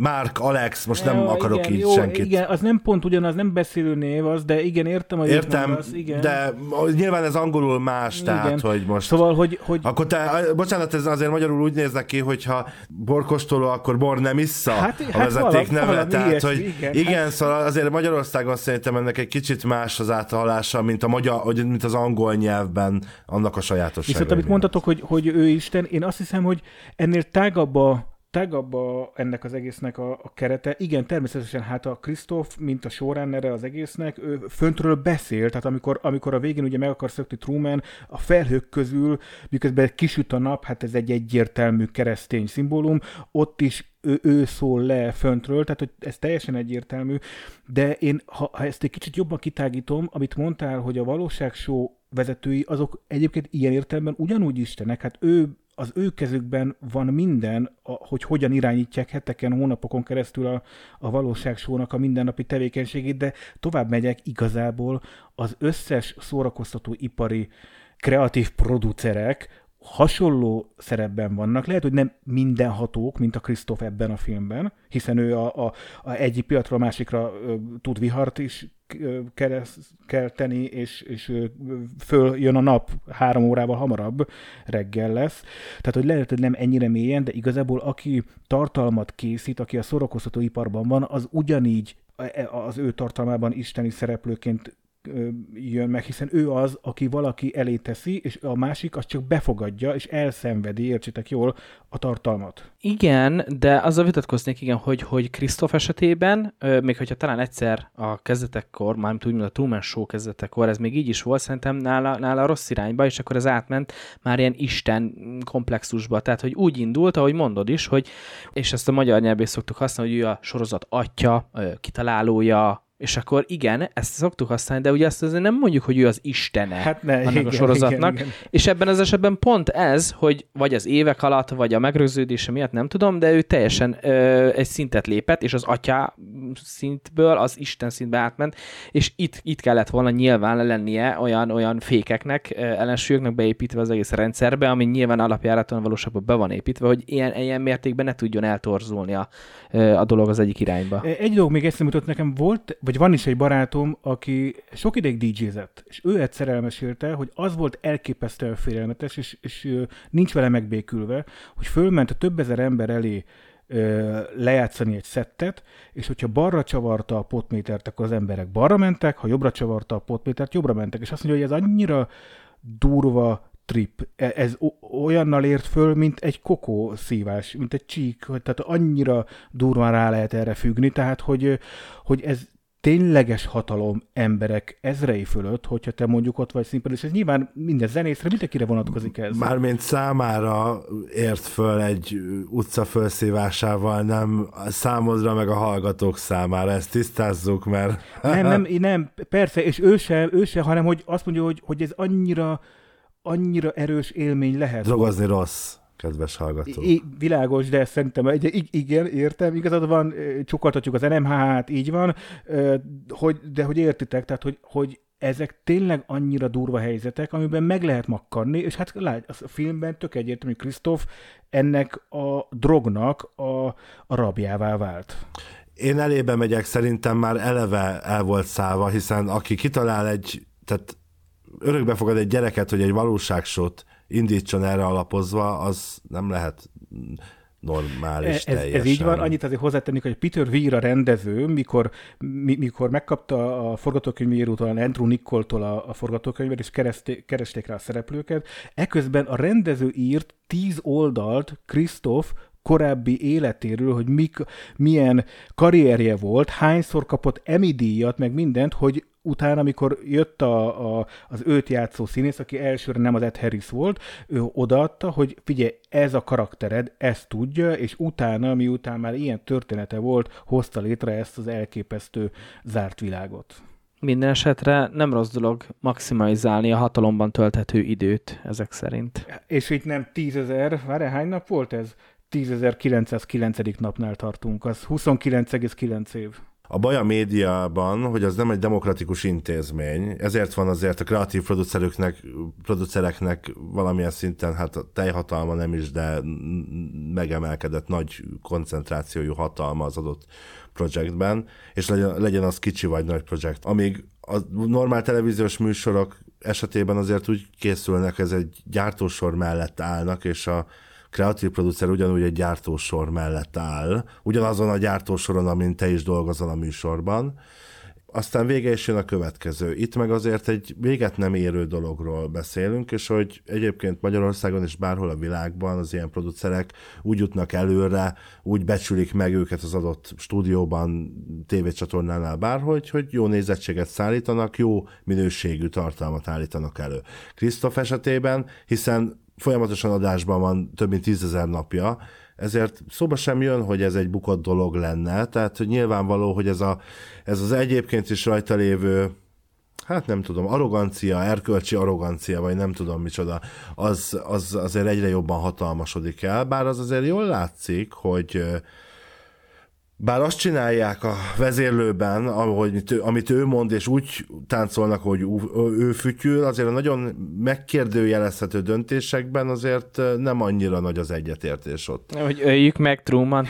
Mark, Alex, most nem
Jó,
akarok
igen,
így
jó,
senkit.
Igen, az nem pont ugyanaz, nem beszélő név az, de igen, értem, hogy
Értem,
mondasz, igen.
de nyilván ez angolul más, tehát,
Igen.
hogy most...
Szóval, hogy, hogy
Akkor te, bocsánat, ez azért magyarul úgy néz neki, hogyha borkostoló, akkor bor nem issza
Hát-
a
hát
vezeték
valami-
neve. Tehát,
ilyesmi,
hogy
igen.
igen,
Hát-
szóval azért Magyarországon szerintem ennek egy kicsit más az áthallása, mint, a magyar, mint az angol nyelvben annak a sajátossága.
Viszont amit mondtatok, hogy, hogy ő Isten, én azt hiszem, hogy ennél tágabb a, tágabb a, ennek az egésznek a, a kerete. Igen, természetesen hát a Krisztóf, mint a showrunner az egésznek, ő föntről beszél, tehát amikor, amikor a végén ugye meg akar szökni Truman, a felhők közül, miközben kisüt a nap, hát ez egy egyértelmű keresztény szimbólum, ott is ő, ő szól le föntről, tehát hogy ez teljesen egyértelmű, de én, ha, ha ezt egy kicsit jobban kitágítom, amit mondtál, hogy a valóságshow vezetői, azok egyébként ilyen értelemben ugyanúgy istenek, hát ő az ő kezükben van minden, a, hogy hogyan irányítják heteken, hónapokon keresztül a, a valóságsónak a mindennapi tevékenységét, de tovább megyek igazából az összes szórakoztató ipari kreatív producerek hasonló szerepben vannak. Lehet, hogy nem mindenhatók, mint a Krisztóf ebben a filmben, hiszen ő a, a, a egyik pillanatról a másikra ö, tud vihart is kereszt, kelteni, és, és följön a nap három órával hamarabb, reggel lesz. Tehát, hogy lehet, hogy nem ennyire mélyen, de igazából aki tartalmat készít, aki a szórakoztató iparban van, az ugyanígy e- az ő tartalmában isteni szereplőként jön meg, hiszen ő az, aki valaki elé teszi, és a másik az csak befogadja, és elszenvedi, értsétek jól, a tartalmat.
Igen, de azzal vitatkoznék, igen, hogy, hogy Krisztóf esetében, még hogyha talán egyszer a kezdetekkor, mármint úgy, mint a Truman Show kezdetekkor, ez még így is volt, szerintem nála, nála rossz irányba, és akkor ez átment már ilyen Isten komplexusba. Tehát, hogy úgy indult, ahogy mondod is, hogy, és ezt a magyar nyelvben is szoktuk használni, hogy ő a sorozat atya, kitalálója, és akkor igen, ezt szoktuk használni, de ugye ezt azért nem mondjuk, hogy ő az istene
Hát ne,
annak
igen,
a sorozatnak.
igen, igen.
És ebben az esetben pont ez, hogy vagy az évek alatt, vagy a megrögződése miatt nem tudom, de ő teljesen ö, egy szintet lépett, és az atya szintből az Isten szintbe átment, és itt, itt kellett volna nyilván lennie olyan, olyan fékeknek, ellensúlyoknak beépítve az egész rendszerbe, ami nyilván alapjáraton valóságban be van építve, hogy ilyen, ilyen mértékben ne tudjon eltorzulni a, a dolog az egyik irányba.
Egy dolog még eszembe jutott nekem, volt, vagy van is egy barátom, aki sok ideig DJ-zett, és ő egyszer elmesélte, hogy az volt elképesztően félelmetes, és, és nincs vele megbékülve, hogy fölment a több ezer ember elé ö, lejátszani egy szettet, és hogyha balra csavarta a potmétert, akkor az emberek balra mentek, ha jobbra csavarta a potmétert, jobbra mentek. És azt mondja, hogy ez annyira durva trip. E- Ez olyannal ért föl, mint egy kokó szívás, mint egy csík, tehát annyira durván rá lehet erre függni, tehát hogy, hogy ez tényleges hatalom emberek ezrei fölött, hogyha te mondjuk ott vagy színpadon, és ez nyilván minden zenészre, mindenkire vonatkozik ez.
Mármint számára ért föl egy utca felszívásával, nem számodra meg a hallgatók számára. Ezt tisztázzuk, mert...
Nem, nem, nem, persze, és ő se, ő se, hanem hogy azt mondja, hogy, hogy ez annyira, annyira erős élmény lehet.
Drogozni rossz, kedves hallgató.
I- világos, de szerintem egy, ig- igen, értem, igazad van, csukartatjuk az NMH-t, így van, hogy, de hogy értitek, tehát hogy, hogy ezek tényleg annyira durva helyzetek, amiben meg lehet makkanni, és hát lát, a filmben tök egyértelmű, hogy Krisztóf ennek a drognak a, a rabjává vált.
Én elébe megyek, szerintem már eleve el volt szállva, hiszen aki kitalál egy, tehát örökbe fogad egy gyereket, hogy egy valóságsót indítson erre alapozva, az nem lehet normális
Ez, ez
teljesen.
így van, annyit azért hozzátennék, hogy Peter Weir a rendező, mikor, mi, mikor megkapta a forgatókönyvírótól, Andrew Nickoltól a, a forgatókönyvet, és keresték, keresték rá a szereplőket, eközben a rendező írt tíz oldalt Krisztóf korábbi életéről, hogy mik, milyen karrierje volt, hányszor kapott Emmy díjat, meg mindent, hogy után, amikor jött a, a, az őt játszó színész, aki elsőre nem az Ed Harris volt, ő odaadta, hogy figyelj, ez a karaktered, ezt tudja, és utána, miután már ilyen története volt, hozta létre ezt az elképesztő zárt világot.
Minden esetre nem rossz dolog maximalizálni a hatalomban tölthető időt ezek szerint.
És itt nem tízezer, várj, hány nap volt ez? 10.909. napnál tartunk, az 29,9 év.
A baj a médiában, hogy az nem egy demokratikus intézmény, ezért van azért a kreatív producereknek, producereknek valamilyen szinten, hát a teljhatalma nem is, de megemelkedett nagy koncentrációjú hatalma az adott projektben, és legyen, legyen az kicsi vagy nagy projekt. Amíg a normál televíziós műsorok esetében azért úgy készülnek, ez egy gyártósor mellett állnak, és a kreatív producer ugyanúgy egy gyártósor mellett áll, ugyanazon a gyártósoron, amin te is dolgozol a műsorban, aztán vége is jön a következő. Itt meg azért egy véget nem érő dologról beszélünk, és hogy egyébként Magyarországon és bárhol a világban az ilyen producerek úgy jutnak előre, úgy becsülik meg őket az adott stúdióban, tévécsatornánál bárhogy, hogy jó nézettséget szállítanak, jó minőségű tartalmat állítanak elő. Krisztof esetében, hiszen folyamatosan adásban van több mint tízezer napja, ezért szóba sem jön, hogy ez egy bukott dolog lenne, tehát hogy nyilvánvaló, hogy ez, a, ez az egyébként is rajta lévő hát nem tudom, arrogancia, erkölcsi arrogancia, vagy nem tudom micsoda, az, az azért egyre jobban hatalmasodik el, bár az azért jól látszik, hogy bár azt csinálják a vezérlőben, ahogy, amit ő mond, és úgy táncolnak, hogy ő fütyül, azért a nagyon megkérdőjelezhető döntésekben azért nem annyira nagy az egyetértés ott.
Hogy öljük meg Truman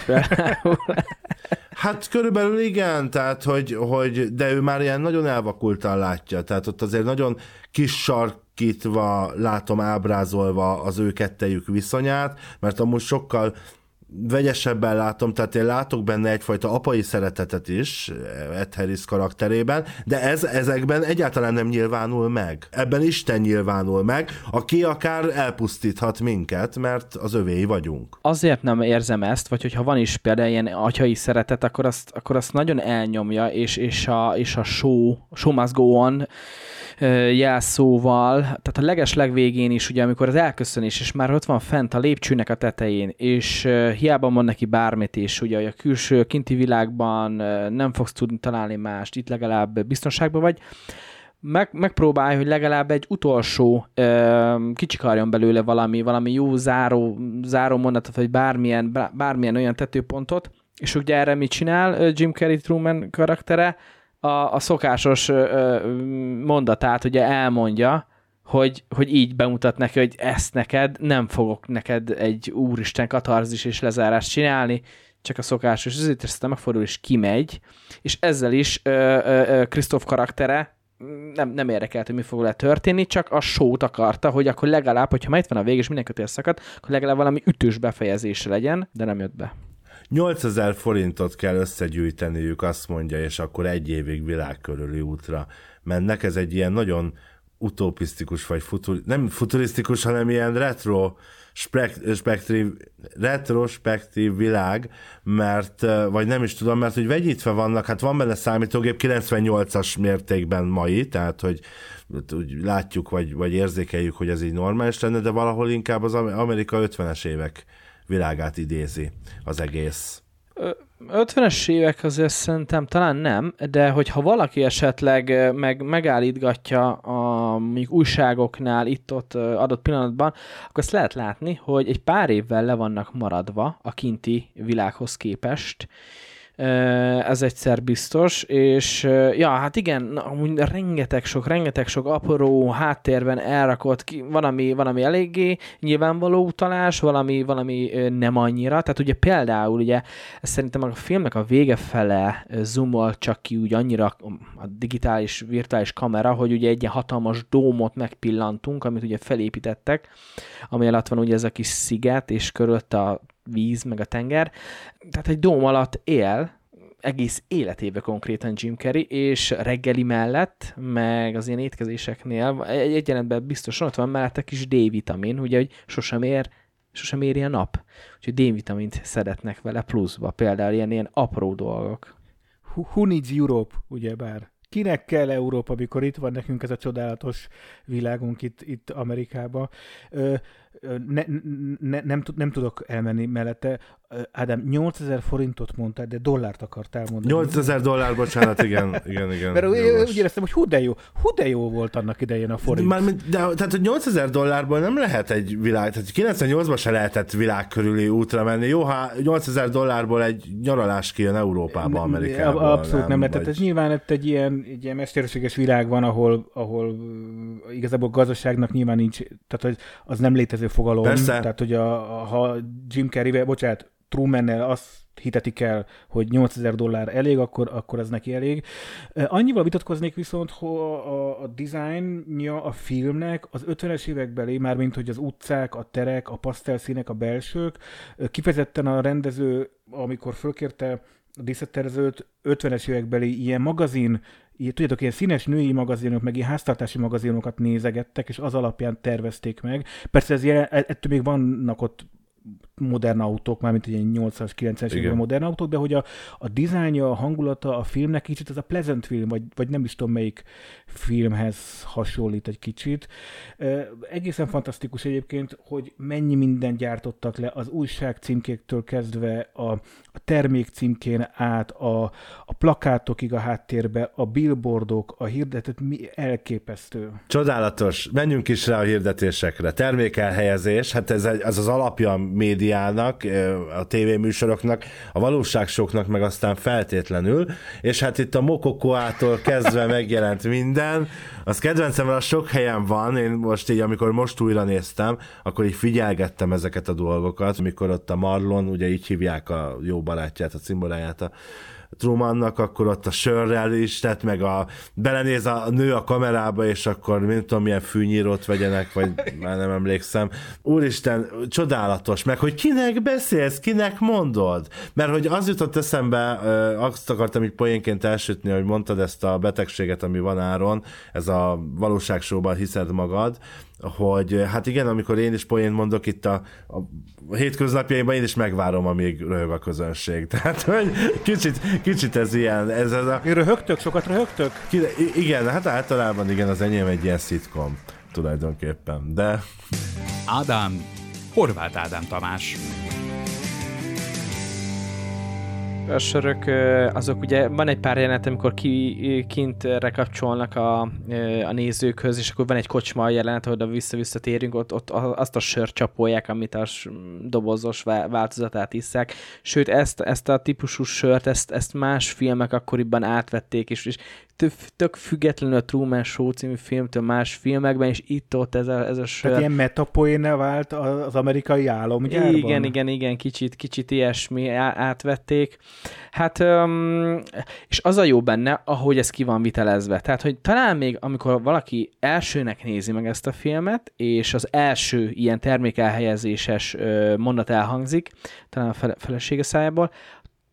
Hát körülbelül igen, tehát hogy, hogy, de ő már ilyen nagyon elvakultan látja, tehát ott azért nagyon kis sarkítva látom ábrázolva az ő kettejük viszonyát, mert amúgy sokkal vegyesebben látom, tehát én látok benne egyfajta apai szeretetet is Ed Harris karakterében, de ez ezekben egyáltalán nem nyilvánul meg. Ebben Isten nyilvánul meg, aki akár elpusztíthat minket, mert az övéi vagyunk.
Azért nem érzem ezt, vagy hogyha van is például ilyen atyai szeretet, akkor azt, akkor azt nagyon elnyomja, és, és, a, és a show, show must go on, jelszóval, tehát a leges legvégén is, ugye, amikor az elköszönés, és már ott van fent a lépcsőnek a tetején, és hiába mond neki bármit is, ugye, a külső, kinti világban nem fogsz tudni találni mást, itt legalább biztonságban vagy, meg, megpróbálj, hogy legalább egy utolsó ö, kicsikarjon belőle valami, valami jó záró, záró mondatot, vagy bármilyen, bármilyen olyan tetőpontot, és ugye erre mit csinál Jim Carrey Truman karaktere? A, a szokásos ö, mondatát ugye elmondja, hogy, hogy így bemutat neki, hogy ezt neked, nem fogok neked egy úristen katarzis és lezárást csinálni, csak a szokásos, ezért aztán megfordul és kimegy, és ezzel is Krisztóf karaktere nem, nem érdekelt, hogy mi fog le történni, csak a sót akarta, hogy akkor legalább, hogyha már itt van a vég, és minden kötél szakad, akkor legalább valami ütős befejezése legyen, de nem jött be.
8000 forintot kell összegyűjteniük, azt mondja, és akkor egy évig világkörüli útra mennek. Ez egy ilyen nagyon utopisztikus, vagy futur, nem futurisztikus, hanem ilyen retro spektív, retrospektív világ, mert, vagy nem is tudom, mert hogy vegyítve vannak, hát van benne számítógép 98-as mértékben mai, tehát hogy úgy látjuk, vagy, vagy érzékeljük, hogy ez így normális lenne, de valahol inkább az Amerika 50-es évek világát idézi az egész.
50-es évek azért szerintem talán nem, de hogyha valaki esetleg meg, megállítgatja a mondjuk újságoknál itt-ott adott pillanatban, akkor azt lehet látni, hogy egy pár évvel le vannak maradva a kinti világhoz képest, ez egyszer biztos, és ja, hát igen, amúgy rengeteg sok, rengeteg sok apró háttérben elrakott ki, valami, valami eléggé nyilvánvaló utalás, valami, valami nem annyira, tehát ugye például ugye szerintem a filmnek a vége fele zoomol csak ki úgy annyira a digitális, virtuális kamera, hogy ugye egy ilyen hatalmas dómot megpillantunk, amit ugye felépítettek, ami alatt van ugye ez a kis sziget, és körülött a víz, meg a tenger. Tehát egy dóm alatt él, egész életébe konkrétan Jim Carrey, és reggeli mellett, meg az ilyen étkezéseknél egy, egy jelentben biztosan ott van mellette kis D-vitamin, ugye, hogy sosem ér, sosem éri a nap. Úgyhogy D-vitamint szedetnek vele pluszba, például ilyen, ilyen apró dolgok.
Who needs Europe, bár? kinek kell Európa, mikor itt van nekünk ez a csodálatos világunk itt, itt Amerikában. Ö, ne, ne, nem, nem tudok elmenni mellette. Ádám, 8000 forintot mondtál, de dollárt akartál mondani.
8000 dollár, bocsánat, igen, igen, igen.
Mert úgy éreztem, hogy hú de jó, hú de jó volt annak idején a forint.
Már, de, tehát, hogy 8000 dollárból nem lehet egy világ, tehát 98-ban se lehetett világ körüli útra menni. Jó, ha 8000 dollárból egy nyaralás kijön Európába, Amerikába.
Abszolút nem, nem lehet. Vagy... Tehát ez nyilván egy ilyen, egy ilyen mesterséges világ van, ahol, ahol igazából gazdaságnak nyilván nincs, tehát az, nem létező fogalom.
Persze.
Tehát, hogy a, a, ha Jim Carrey, bocsánat, Truman-nel azt hitetik el, hogy 8000 dollár elég, akkor, akkor ez neki elég. Annyival vitatkoznék viszont, hogy a, a dizájnja a filmnek az 50-es évekbeli, mármint hogy az utcák, a terek, a pasztelszínek, a belsők, kifejezetten a rendező, amikor fölkérte a díszlettervezőt, 50-es évekbeli ilyen magazin így, tudjátok, ilyen színes női magazinok, meg ilyen háztartási magazinokat nézegettek, és az alapján tervezték meg. Persze ez ilyen, e- ettől még vannak ott modern autók, mármint egy 80-as, 90-es években modern autók, de hogy a, a dizájnja, a hangulata a filmnek kicsit ez a Pleasant film, vagy, vagy nem is tudom melyik filmhez hasonlít egy kicsit. E, egészen fantasztikus egyébként, hogy mennyi mindent gyártottak le az újság címkéktől kezdve a, a termék címkén át, a plakátokig a háttérbe, a billboardok, a hirdetet, mi elképesztő.
Csodálatos. Menjünk is rá a hirdetésekre. Termékelhelyezés, hát ez, ez az alapja médiának, a tévéműsoroknak, a valóságsoknak meg aztán feltétlenül, és hát itt a Mokokoától kezdve megjelent minden, az kedvencem, mert a sok helyen van, én most így, amikor most újra néztem, akkor így figyelgettem ezeket a dolgokat, amikor ott a Marlon, ugye így hívják a jó barátját, a cimboráját a Trumannak, akkor ott a sörrel is, tehát meg a, belenéz a nő a kamerába, és akkor nem tudom, milyen fűnyírót vegyenek, vagy már nem emlékszem. Úristen, csodálatos, meg hogy kinek beszélsz, kinek mondod? Mert hogy az jutott eszembe, azt akartam így poénként elsütni, hogy mondtad ezt a betegséget, ami van áron, ez a valóságsóban hiszed magad, hogy hát igen, amikor én is poént mondok itt a, a hétköznapjaimban, én is megvárom, amíg röhög a közönség. Tehát, hogy kicsit, kicsit ez ilyen. Ez, ez a...
Röhögtök? Sokat röhögtök?
Igen, hát általában igen, az enyém egy ilyen szitkom tulajdonképpen, de...
Ádám, Horváth Ádám Tamás
a sörök, azok ugye van egy pár jelenet, amikor ki, kint rekapcsolnak a, a nézőkhöz, és akkor van egy kocsma jelenet, ahol vissza-vissza térünk, ott, ott azt a sört csapolják, amit a dobozos változatát isszák. Sőt, ezt, ezt a típusú sört, ezt, ezt más filmek akkoriban átvették, és, és tök, függetlenül a Truman Show című filmtől más filmekben, és itt-ott ez a, ez a sör.
Tehát ilyen metapoéne vált az amerikai álomgyárban?
Igen, igen, igen, kicsit, kicsit ilyesmi átvették. Hát, és az a jó benne, ahogy ez ki van vitelezve. Tehát, hogy talán még, amikor valaki elsőnek nézi meg ezt a filmet, és az első ilyen termékelhelyezéses mondat elhangzik, talán a felesége szájából,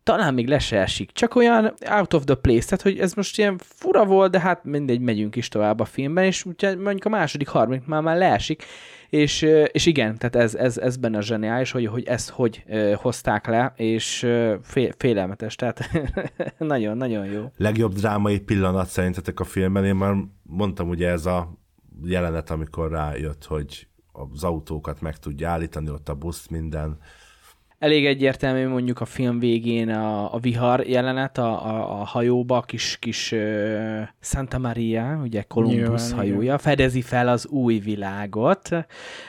talán még le se esik. Csak olyan out of the place, tehát hogy ez most ilyen fura volt, de hát mindegy, megyünk is tovább a filmben, és úgyhogy mondjuk a második harmadik már már leesik, és, és igen, tehát ez, ez, ez benne a zseniális, hogy, hogy ezt hogy hozták le, és fél, félelmetes, tehát nagyon-nagyon jó.
Legjobb drámai pillanat szerintetek a filmben, én már mondtam ugye ez a jelenet, amikor rájött, hogy az autókat meg tudja állítani, ott a busz, minden,
elég egyértelmű mondjuk a film végén a, a vihar jelenet a, a, a hajóba, a kis, kis uh, Santa Maria, ugye Columbus hajója, igen. fedezi fel az új világot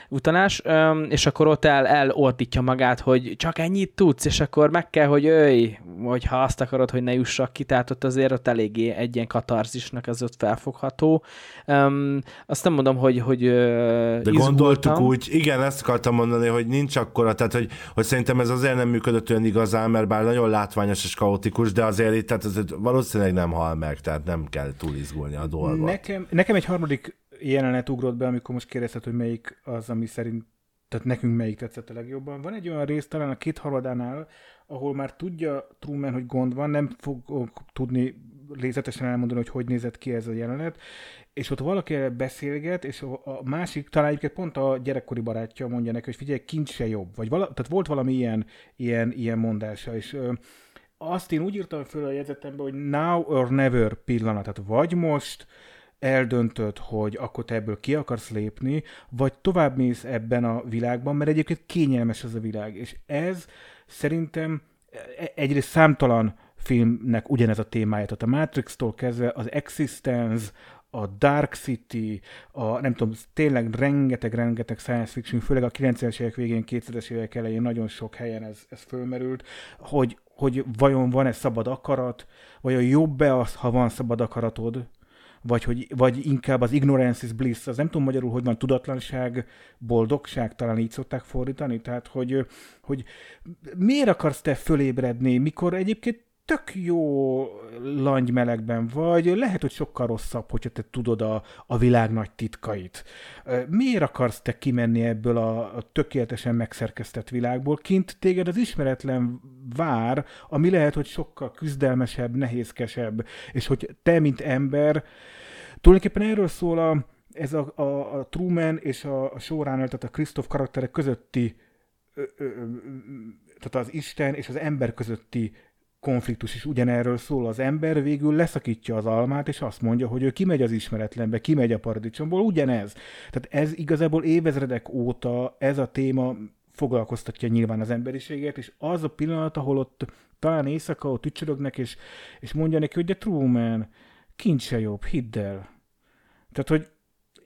utalás, um, és akkor ott el, elordítja magát, hogy csak ennyit tudsz, és akkor meg kell, hogy őj, hogyha azt akarod, hogy ne jussak ki, tehát ott azért ott eléggé egy ilyen katarzisnak az ott felfogható. Um, azt nem mondom, hogy, hogy uh, De
izgultam. gondoltuk úgy, igen, ezt akartam mondani, hogy nincs akkora, tehát hogy, hogy szerintem ez azért nem működött olyan igazán, mert bár nagyon látványos és kaotikus, de azért itt tehát ez valószínűleg nem hal meg, tehát nem kell túl izgulni a dolgot.
Nekem, nekem egy harmadik jelenet ugrott be, amikor most kérdezted, hogy melyik az, ami szerint tehát nekünk melyik tetszett a legjobban. Van egy olyan rész talán a két harmadánál, ahol már tudja Truman, hogy gond van, nem fog tudni részletesen elmondani, hogy hogy nézett ki ez a jelenet, és ott valaki beszélget, és a másik, talán egyébként pont a gyerekkori barátja mondja neki, hogy figyelj, kint se jobb, vagy vala, tehát volt valami ilyen, ilyen, ilyen mondása, és ö, azt én úgy írtam föl a jegyzetembe, hogy now or never pillanat. Tehát vagy most eldöntöd, hogy akkor te ebből ki akarsz lépni, vagy tovább mész ebben a világban, mert egyébként kényelmes ez a világ. És ez szerintem e- egyrészt számtalan filmnek ugyanez a témája. Tehát a Matrix-tól kezdve az Existence, a Dark City, a nem tudom, tényleg rengeteg-rengeteg science fiction, főleg a 90-es évek végén, 2000-es évek elején nagyon sok helyen ez, ez fölmerült, hogy, hogy vajon van-e szabad akarat, vajon jobb-e az, ha van szabad akaratod, vagy, hogy, vagy inkább az ignorance is bliss, az nem tudom magyarul, hogy van tudatlanság, boldogság, talán így szokták fordítani, tehát hogy, hogy miért akarsz te fölébredni, mikor egyébként tök jó langymelegben vagy, lehet, hogy sokkal rosszabb, hogyha te tudod a, a világ nagy titkait. Miért akarsz te kimenni ebből a, tökéletesen megszerkesztett világból? Kint téged az ismeretlen vár, ami lehet, hogy sokkal küzdelmesebb, nehézkesebb, és hogy te, mint ember, tulajdonképpen erről szól a, ez a, a, a Truman és a, a showrunner, tehát a Christoph karakterek közötti tehát az Isten és az ember közötti konfliktus is ugyanerről szól. Az ember végül leszakítja az almát, és azt mondja, hogy ő kimegy az ismeretlenbe, kimegy a paradicsomból, ugyanez. Tehát ez igazából évezredek óta ez a téma foglalkoztatja nyilván az emberiséget, és az a pillanat, ahol ott talán éjszaka ott ücsörögnek, és, és mondja neki, hogy de Truman, kint se jobb, hidd el. Tehát, hogy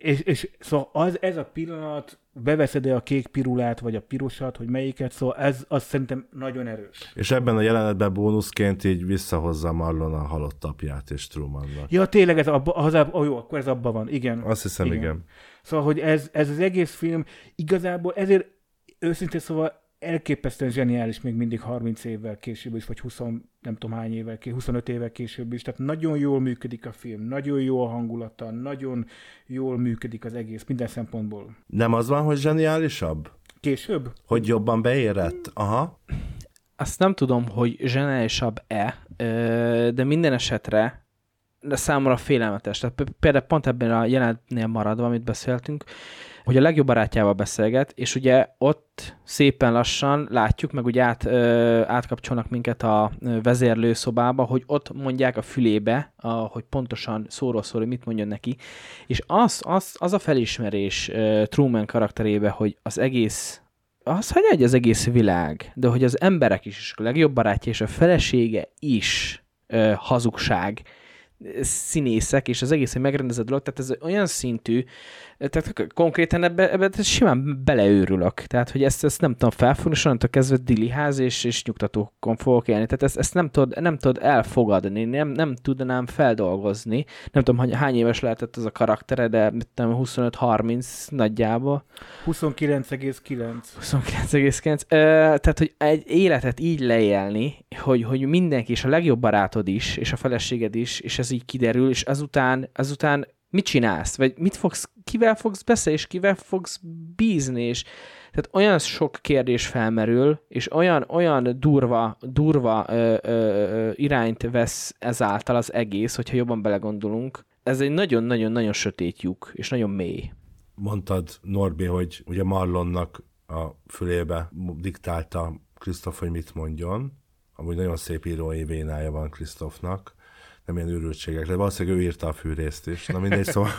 és, és szóval az, ez a pillanat beveszed-e a kék pirulát, vagy a pirosat, hogy melyiket, szóval ez az szerintem nagyon erős.
És ebben a jelenetben bónuszként így visszahozza Marlon a halott apját és Trumannak.
Ja, tényleg ez abba, az, oh, jó, akkor ez abban van, igen.
Azt hiszem, igen. igen.
Szóval, hogy ez, ez az egész film igazából ezért őszintén szóval elképesztően zseniális még mindig 30 évvel később is, vagy 20, nem tudom hány évvel, 25 évvel később is. Tehát nagyon jól működik a film, nagyon jó a hangulata, nagyon jól működik az egész minden szempontból.
Nem az van, hogy zseniálisabb?
Később?
Hogy jobban beérett? Aha.
Azt nem tudom, hogy zseniálisabb-e, de minden esetre de számomra félelmetes. Tehát például pont ebben a jelenetnél maradva, amit beszéltünk, hogy a legjobb barátjával beszélget, és ugye ott szépen lassan látjuk, meg ugye át, ö, átkapcsolnak minket a vezérlőszobába, hogy ott mondják a fülébe, a, hogy pontosan szóról szól, hogy mit mondjon neki, és az, az, az a felismerés ö, Truman karakterébe, hogy az egész az hogy egy az egész világ, de hogy az emberek is, és a legjobb barátja és a felesége is ö, hazugság, színészek, és az egész egy megrendezett dolog, tehát ez olyan szintű, tehát konkrétan ebbe, ebbe simán beleőrülök. Tehát, hogy ezt, ezt nem tudom felfogni, és onnantól kezdve diliház és, és nyugtatókon fogok élni. Tehát ezt, ezt nem, tud, nem tud elfogadni, nem, nem tudnám feldolgozni. Nem tudom, hogy hány éves lehetett az a karaktere, de 25-30 nagyjából.
29,9.
29,9. Tehát, hogy egy életet így leélni, hogy, hogy mindenki, és a legjobb barátod is, és a feleséged is, és ez így kiderül, és azután, azután mit csinálsz, vagy mit fogsz, kivel fogsz beszélni, és kivel fogsz bízni, és tehát olyan sok kérdés felmerül, és olyan, olyan durva, durva ö, ö, irányt vesz ezáltal az egész, hogyha jobban belegondolunk. Ez egy nagyon-nagyon-nagyon sötét lyuk, és nagyon mély.
Mondtad, Norbi, hogy ugye Marlonnak a fülébe diktálta Krisztof, hogy mit mondjon. Amúgy nagyon szép írói vénája van Krisztofnak nem ilyen őrültségekre. Valószínűleg ő írta a fűrészt is. Na mindegy, szóval.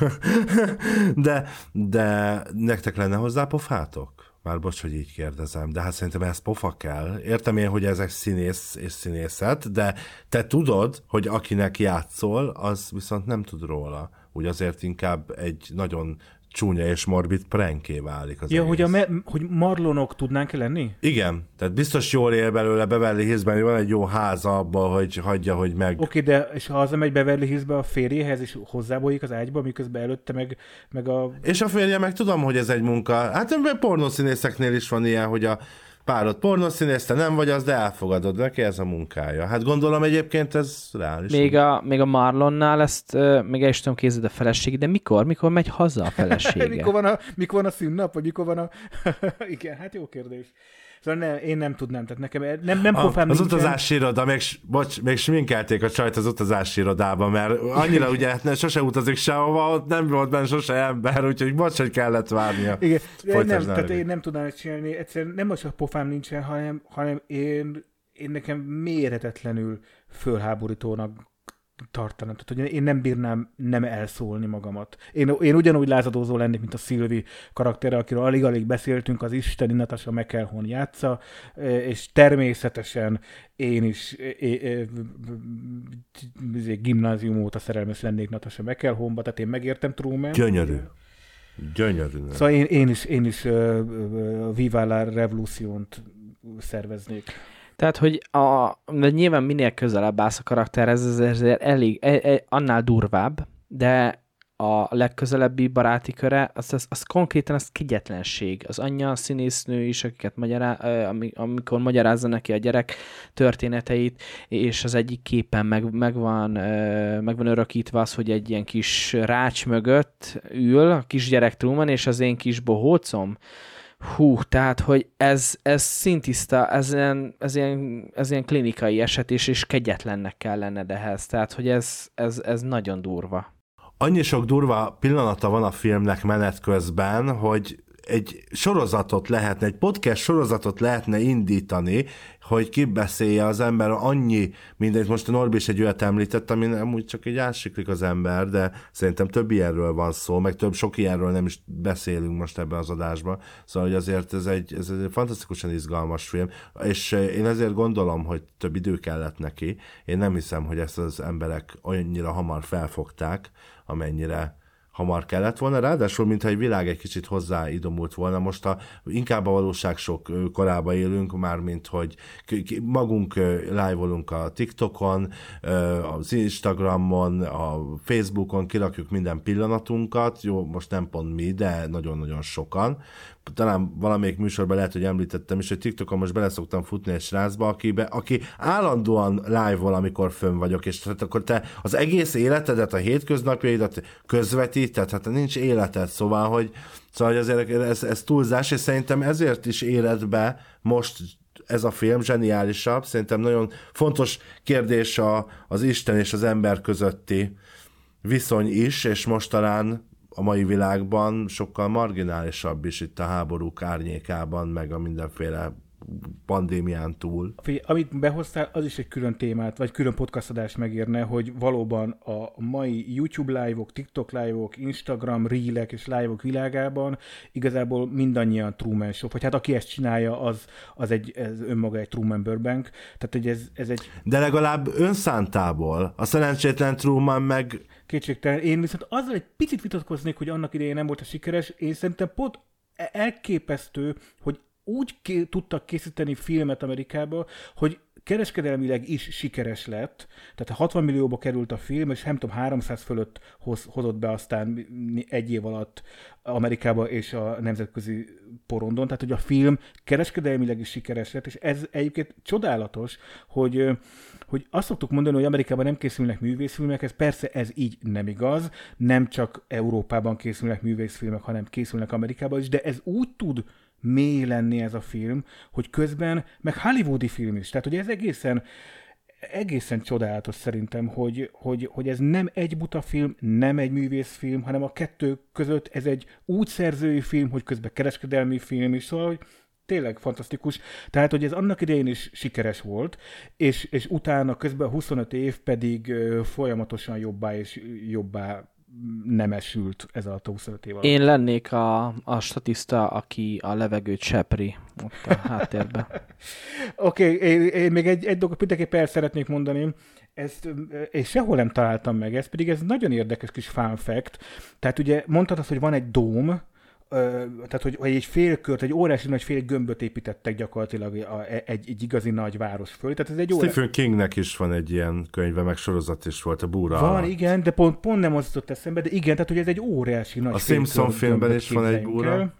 de, de nektek lenne hozzá pofátok? Már bocs, hogy így kérdezem, de hát szerintem ez pofa kell. Értem én, hogy ezek színész és színészet, de te tudod, hogy akinek játszol, az viszont nem tud róla. Úgy azért inkább egy nagyon csúnya és morbid pranké válik az
Ja,
egész.
hogy, a me- hogy marlonok tudnánk lenni?
Igen, tehát biztos jól él belőle Beverly Hillsben, hogy van egy jó háza abba, hogy hagyja, hogy meg...
Oké, okay, de és ha hazamegy Beverly Hillsbe a férjéhez, és hozzábolyik az ágyba, miközben előtte meg, meg a...
És a férje meg tudom, hogy ez egy munka. Hát pornószínészeknél is van ilyen, hogy a párod pornoszínész, te nem vagy az, de elfogadod neki, ez a munkája. Hát gondolom egyébként ez reális.
Még a, még a Marlonnál ezt uh, még el is tudom kézed a feleség, de mikor? Mikor megy haza a felesége?
mikor, van a, mikor van a szünnap, vagy mikor van a... Igen, hát jó kérdés. Szóval ne, én nem tudnám, tehát nekem nem, nem pofám
Az nincsen. utazási iroda, még, bocs, még sminkelték a csajt az utazási irodába, mert annyira ugye hát sose utazik sehova, ott nem volt benne sose ember, úgyhogy bocs, hogy kellett várnia.
Igen, nem, tehát én nem tudnám ezt csinálni, egyszerűen nem az, hogy pofám nincsen, hanem, hanem én én nekem méretetlenül fölháborítónak tartanak. Tehát, hogy én nem bírnám nem elszólni magamat. Én, én ugyanúgy lázadózó lennék, mint a Szilvi karaktere, akiről alig-alig beszéltünk, az isteni Natasha McElhon játsza, és természetesen én is gimnázium óta szerelmes lennék Natasha McElhonba, tehát én megértem Truman.
Gyönyörű. Gyönyörű.
Szóval én, én is, én is uh, Viva la Revolution-t szerveznék.
Tehát, hogy a, de nyilván minél közelebb állsz a karakterhez, ez ezért elég, e, e, annál durvább, de a legközelebbi baráti köre, az, az, az konkrétan az kegyetlenség. Az anyja, a színésznő is, akiket magyará, amikor magyarázza neki a gyerek történeteit, és az egyik képen meg, meg, van, meg van örökítve az, hogy egy ilyen kis rács mögött ül a kisgyerek Truman, és az én kis bohócom, Hú, tehát, hogy ez, ez szintiszta, ez ilyen, ez, ilyen, ez ilyen klinikai eset, és, és kegyetlennek kell lenned ehhez. Tehát, hogy ez, ez, ez nagyon durva.
Annyi sok durva pillanata van a filmnek menet közben, hogy egy sorozatot lehetne, egy podcast sorozatot lehetne indítani, hogy kibeszélje az ember annyi mindent. Most a Norbi is egy olyat említett, ami nem úgy csak egy átsiklik az ember, de szerintem több ilyenről van szó, meg több sok ilyenről nem is beszélünk most ebben az adásban. Szóval, hogy azért ez egy, ez egy fantasztikusan izgalmas film, és én ezért gondolom, hogy több idő kellett neki. Én nem hiszem, hogy ezt az emberek annyira hamar felfogták, amennyire hamar kellett volna, ráadásul mintha egy világ egy kicsit hozzáidomult volna. Most a, inkább a valóság sok korába élünk, már mint hogy magunk live-olunk a TikTokon, az Instagramon, a Facebookon, kirakjuk minden pillanatunkat, jó, most nem pont mi, de nagyon-nagyon sokan, talán valamelyik műsorban lehet, hogy említettem is, hogy TikTokon most bele szoktam futni egy srácba, akibe, aki állandóan live-val, amikor fönn vagyok, és tehát akkor te az egész életedet, a hétköznapjaidat közvetíted, hát nincs életed, szóval, hogy, szóval, hogy azért ez, ez túlzás, és szerintem ezért is éred be most ez a film zseniálisabb, szerintem nagyon fontos kérdés a, az Isten és az ember közötti viszony is, és most talán a mai világban sokkal marginálisabb is itt a háborúk árnyékában, meg a mindenféle pandémián túl.
Figyelj, amit behoztál, az is egy külön témát, vagy külön podcastadást megérne, hogy valóban a mai YouTube live-ok, TikTok live-ok, Instagram reelek és live-ok világában igazából mindannyian Truman Show, vagy hát aki ezt csinálja, az, az egy, ez önmaga egy Truman Burbank, tehát hogy ez, ez egy...
De legalább önszántából. A szerencsétlen Truman meg
kétségtelen. Én viszont azzal egy picit vitatkoznék, hogy annak idején nem volt a sikeres. Én szerintem pont e- elképesztő, hogy úgy ké- tudtak készíteni filmet Amerikába, hogy kereskedelmileg is sikeres lett, tehát 60 millióba került a film, és nem tudom, 300 fölött hoz, hozott be aztán egy év alatt Amerikába és a nemzetközi porondon, tehát hogy a film kereskedelmileg is sikeres lett, és ez egyébként csodálatos, hogy, hogy azt szoktuk mondani, hogy Amerikában nem készülnek művészfilmek, ez persze ez így nem igaz, nem csak Európában készülnek művészfilmek, hanem készülnek Amerikában is, de ez úgy tud mély lenni ez a film, hogy közben meg hollywoodi film is. Tehát, hogy ez egészen egészen csodálatos szerintem, hogy, hogy, hogy ez nem egy buta film, nem egy művészfilm, hanem a kettő között ez egy úgy film, hogy közben kereskedelmi film is, szóval, hogy tényleg fantasztikus. Tehát, hogy ez annak idején is sikeres volt, és, és utána közben 25 év pedig folyamatosan jobbá és jobbá nemesült ez a 25 év alatt.
Én lennék a, a statiszta, aki a levegőt sepri ott a háttérben.
Oké, okay, én, én, még egy, egy dolgot mindenképpen el szeretnék mondani, ezt és sehol nem találtam meg, ez pedig ez nagyon érdekes kis fun fact. Tehát ugye mondtad azt, hogy van egy dóm, tehát hogy, hogy egy félkört, egy óriási nagy fél gömböt építettek gyakorlatilag a, egy, egy igazi nagy város föl. Tehát ez egy
óriási... Stephen Kingnek is van egy ilyen könyve, meg sorozat is volt, a Búra
Van, alatt. igen, de pont, pont nem az jutott eszembe, de igen, tehát hogy ez egy óriási nagy
A Simpson filmben is van egy Búra.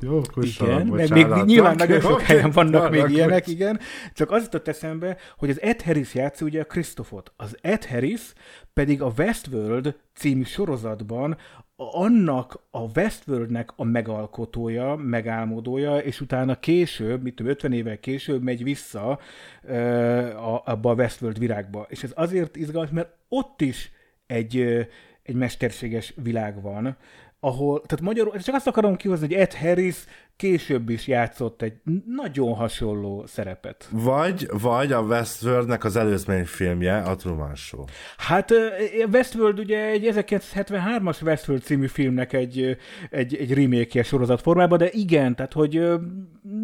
Jó, igen, meg még nyilván nagyon sok helyen vannak még ilyenek, igen. Csak az jutott eszembe, hogy az Ed Harris játszik ugye a Christophot. Az Ed Harris pedig a Westworld című sorozatban annak a Westworldnek a megalkotója, megálmodója, és utána később, mit tudom, 50 évvel később megy vissza uh, a, abba a Westworld virágba. És ez azért izgalmas, mert ott is egy, egy mesterséges világ van, ahol, tehát magyarul, csak azt akarom kihozni, hogy Ed Harris később is játszott egy nagyon hasonló szerepet.
Vagy, vagy a Westworldnek az előzmény filmje, a Truman Show.
Hát ö, Westworld ugye egy 1973-as Westworld című filmnek egy, egy, egy remake sorozat formában, de igen, tehát hogy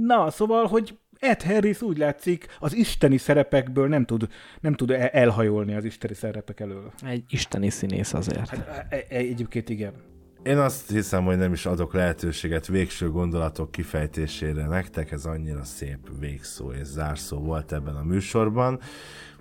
na, szóval, hogy Ed Harris úgy látszik, az isteni szerepekből nem tud, nem tud e- elhajolni az isteni szerepek elől.
Egy isteni színész azért.
Hát, e- e- egyébként igen.
Én azt hiszem, hogy nem is adok lehetőséget végső gondolatok kifejtésére nektek, ez annyira szép végszó és zárszó volt ebben a műsorban.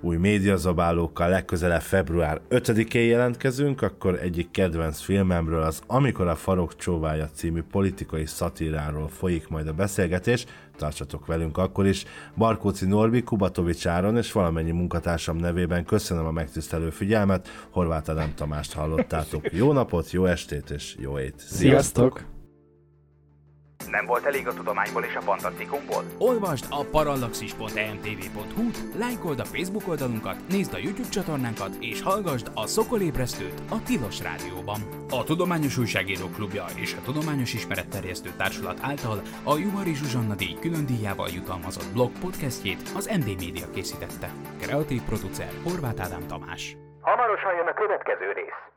Új médiazabálókkal legközelebb február 5-én jelentkezünk, akkor egyik kedvenc filmemről az Amikor a farok csóvája című politikai szatíráról folyik majd a beszélgetés, tartsatok velünk akkor is. Barkóci Norbi, Kubatovics Áron és valamennyi munkatársam nevében köszönöm a megtisztelő figyelmet, Horváth Adám Tamást hallottátok. Jó napot, jó estét és jó ét!
Sziasztok!
Nem volt elég a tudományból és a fantasztikumból?
Olvasd a parallaxis.emtv.hu, lájkold a Facebook oldalunkat, nézd a YouTube csatornánkat, és hallgassd a Szokolébresztőt a Tilos Rádióban. A Tudományos Újságírók Klubja és a Tudományos Ismeretterjesztő Társulat által a Juhari Zsuzsanna díj külön díjával jutalmazott blog podcastjét az MD Media készítette. Kreatív producer Horváth Ádám Tamás.
Hamarosan jön a következő rész.